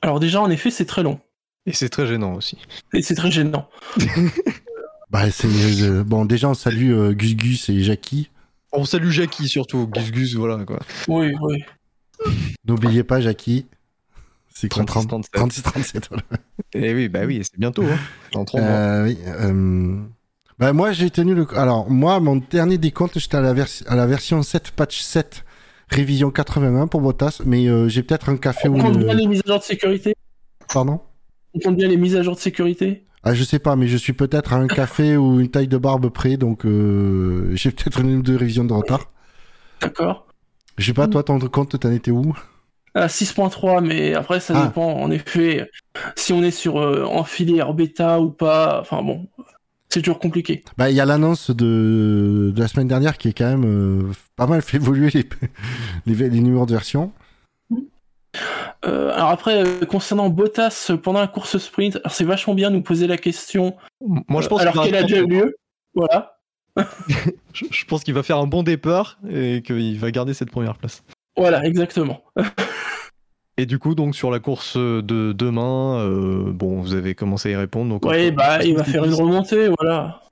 S2: Alors déjà, en effet, c'est très long.
S1: Et c'est très gênant aussi.
S2: Et c'est très gênant.
S3: Bah, c'est euh, bon. Déjà, on salue euh, Gus Gus et Jackie.
S1: On salue Jackie surtout, Gus Gus, voilà quoi.
S2: Oui, oui.
S3: N'oubliez pas Jackie. C'est
S1: 36,
S3: 30
S1: 37.
S3: 36 37. voilà.
S1: Et oui, bah oui, c'est bientôt, hein. Dans mois.
S3: Euh, oui, euh, bah, moi, j'ai tenu le. Alors, moi, mon dernier décompte, j'étais à, la vers- à la version 7, patch 7, révision 81 pour Bottas, mais euh, j'ai peut-être un café
S2: On
S3: ou
S2: compte
S3: une.
S2: bien les mises à jour de sécurité?
S3: Pardon?
S2: On compte bien les mises à jour de sécurité?
S3: Ah, je sais pas, mais je suis peut-être à un café ou une taille de barbe près, donc euh, j'ai peut-être une ou deux révisions de retard.
S2: D'accord.
S3: Je sais pas, toi, ton compte, t'en étais où?
S2: À 6.3, mais après, ça
S3: Ah.
S2: dépend, en effet, si on est sur euh, en filière bêta ou pas. Enfin bon, c'est toujours compliqué.
S3: Bah, il y a l'annonce de... de la semaine dernière qui est quand même euh, pas mal fait évoluer les... les... les numéros de version.
S2: Euh, alors après, euh, concernant Bottas euh, pendant la course sprint, c'est vachement bien de nous poser la question
S1: Moi, je pense
S2: alors
S1: qu'il
S2: qu'elle
S1: va
S2: a déjà eu lieu. Voilà.
S1: Je, je pense qu'il va faire un bon départ et qu'il va garder cette première place.
S2: Voilà, exactement.
S1: Et du coup, donc sur la course de demain, euh, bon, vous avez commencé à y répondre. Donc
S2: Oui, bah, il va faire une remontée, voilà.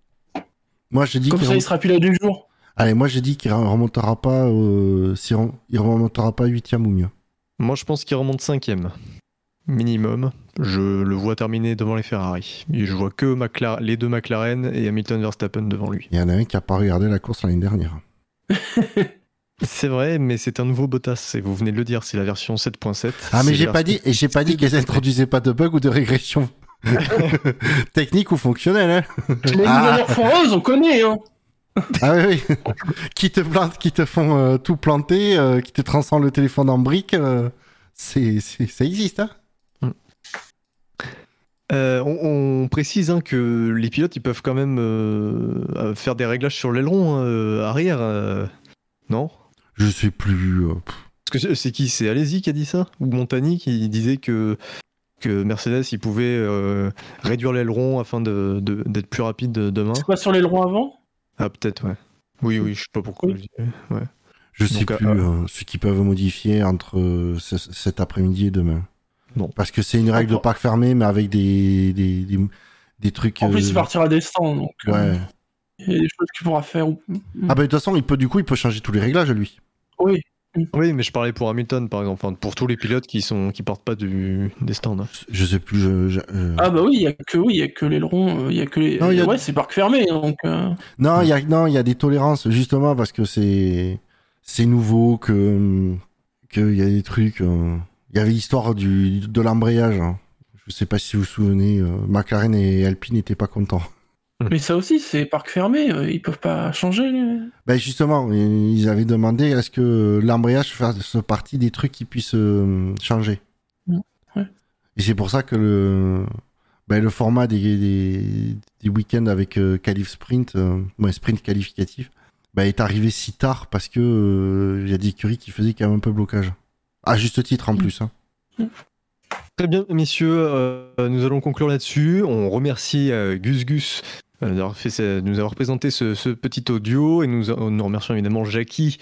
S3: Moi, j'ai dit
S2: Comme ça, il sera plus là du jour.
S3: Allez, moi, j'ai dit qu'il remontera pas, euh, si rem- il remontera pas 8 ou mieux.
S1: Moi, je pense qu'il remonte cinquième minimum. Je le vois terminer devant les Ferrari. Et je vois que McLaren- les deux McLaren et Hamilton Verstappen devant lui.
S3: Il y en a un qui a pas regardé la course l'année dernière.
S1: C'est vrai, mais c'est un nouveau Bottas. Et vous venez de le dire, c'est la version 7.7.
S3: Ah, mais j'ai pas dit, et j'ai pas dit qu'elles introduisaient pas de bug ou de régression technique ou fonctionnelle. Hein.
S2: Les
S3: Ah.
S2: on connaît, hein.
S3: Ah oui, oui. qui te plantent, qui te font euh, tout planter, euh, qui te transforment le téléphone en brique, euh, c'est, c'est- ça existe. Hein
S1: Euh, on, on précise hein, que les pilotes ils peuvent quand même faire des réglages sur l'aileron hein, euh, arrière, euh, non?
S3: Je sais plus. euh, pff.
S1: Parce que c'est- c'est qui? C'est Alési qui a dit ça? Ou Montani qui disait que, que Mercedes il pouvait euh, réduire l'aileron afin de- de- d'être plus rapide demain?
S2: C'est pas sur l'aileron avant?
S1: Ah peut-être ouais. Oui oui, je sais pas pourquoi.
S2: Oui.
S1: je dis- Ouais.
S3: Je sais
S1: Donc,
S3: plus
S1: euh,
S3: euh, ce qu'ils peuvent modifier entre euh, ce- cet après-midi et demain.
S1: Bon.
S3: Parce que c'est une règle de parc fermé, mais avec des, des, des, des trucs.
S2: En plus, il
S3: euh,
S2: partira des stands, donc euh,
S3: Ouais.
S2: il y a des choses qu'il pourra faire. ou-
S3: Ah bah de toute façon, il peut du coup, il peut changer tous les réglages lui.
S2: Oui,
S1: Oui, mais je parlais pour Hamilton par exemple, enfin, pour tous les pilotes qui sont qui partent pas du, des stands. hein.
S3: Je sais plus. Je, je- euh,
S2: Ah bah oui, il y a que oui, il y a que l'aileron, euh, il y a que les.
S3: Non, il y a-
S2: Ouais, c'est parc fermé, donc. euh,
S3: Non, il y a non, il y a des tolérances justement parce que c'est c'est nouveau que qu'il y a des trucs. euh, Il y avait l'histoire du de l'embrayage. hein. Je sais pas si vous vous souvenez, euh, McLaren et Alpine n'étaient pas contents.
S2: Mais ça aussi, c'est parc fermé, euh, ils peuvent pas changer. les-
S3: Ben justement, ils avaient demandé est-ce que l'embrayage fasse partie des trucs qui puissent euh, changer.
S2: Ouais.
S3: Et c'est pour ça que le ben, le format des, des, des week-ends avec euh, qualif sprint, euh, ouais, sprint qualificatif, ben, est arrivé si tard parce que euh, il y a des écuries qui faisaient quand même un peu blocage. À juste titre en
S2: Mm.
S3: plus. Hein.
S1: Très bien, messieurs, euh, nous allons conclure là-dessus. On remercie euh, Gus Gus euh, d'avoir fait nous avoir présenté ce, ce petit audio et nous, nous remercions évidemment Jackie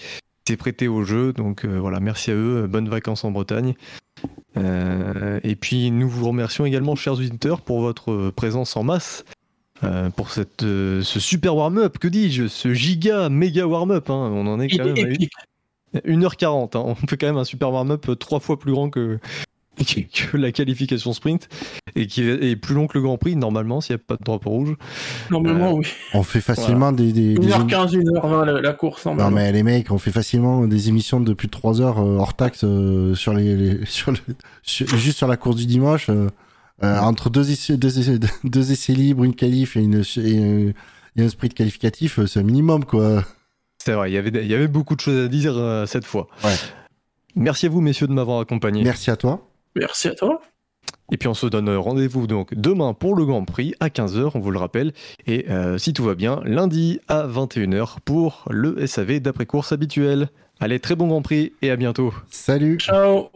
S1: s'est prêté au jeu. Donc euh, voilà, merci à eux. Bonnes vacances en Bretagne. Euh, et puis nous vous remercions également, chers auditeurs, pour votre présence en masse. euh, pour cette, euh, ce super warm-up, que dis-je, ce giga méga warm-up, hein, on en est quand même à
S2: épique.
S1: 1h40, hein. on fait quand même un super warm-up euh, trois fois plus grand que, que la qualification sprint et qui est plus long que le Grand Prix normalement s'il n'y a pas de drapeau rouge.
S2: Normalement, oui.
S3: On fait facilement des, des, des émi-
S2: 1h15, 1h20 la, la course.
S3: Non
S2: normalement.
S3: mais les mecs, on fait facilement des émissions de plus de 3 heures euh, hors taxe euh, sur les, les- sur le sur- juste sur la course du dimanche euh, euh, entre deux essais, deux, essais, deux essais libres, une qualif et, une, et, euh, et un sprint qualificatif, euh, c'est un minimum quoi.
S1: C'est vrai, il y avait, il y avait beaucoup de choses à dire euh, cette fois.
S3: Ouais.
S1: Merci à vous messieurs de m'avoir accompagné.
S3: Merci à toi.
S2: Merci à toi.
S1: Et puis on se donne rendez-vous donc demain pour le Grand Prix à 15h, on vous le rappelle. Et euh, si tout va bien, lundi à 21h pour le SAV d'après-course habituel. Allez, très bon Grand Prix et à bientôt.
S3: Salut.
S2: Ciao.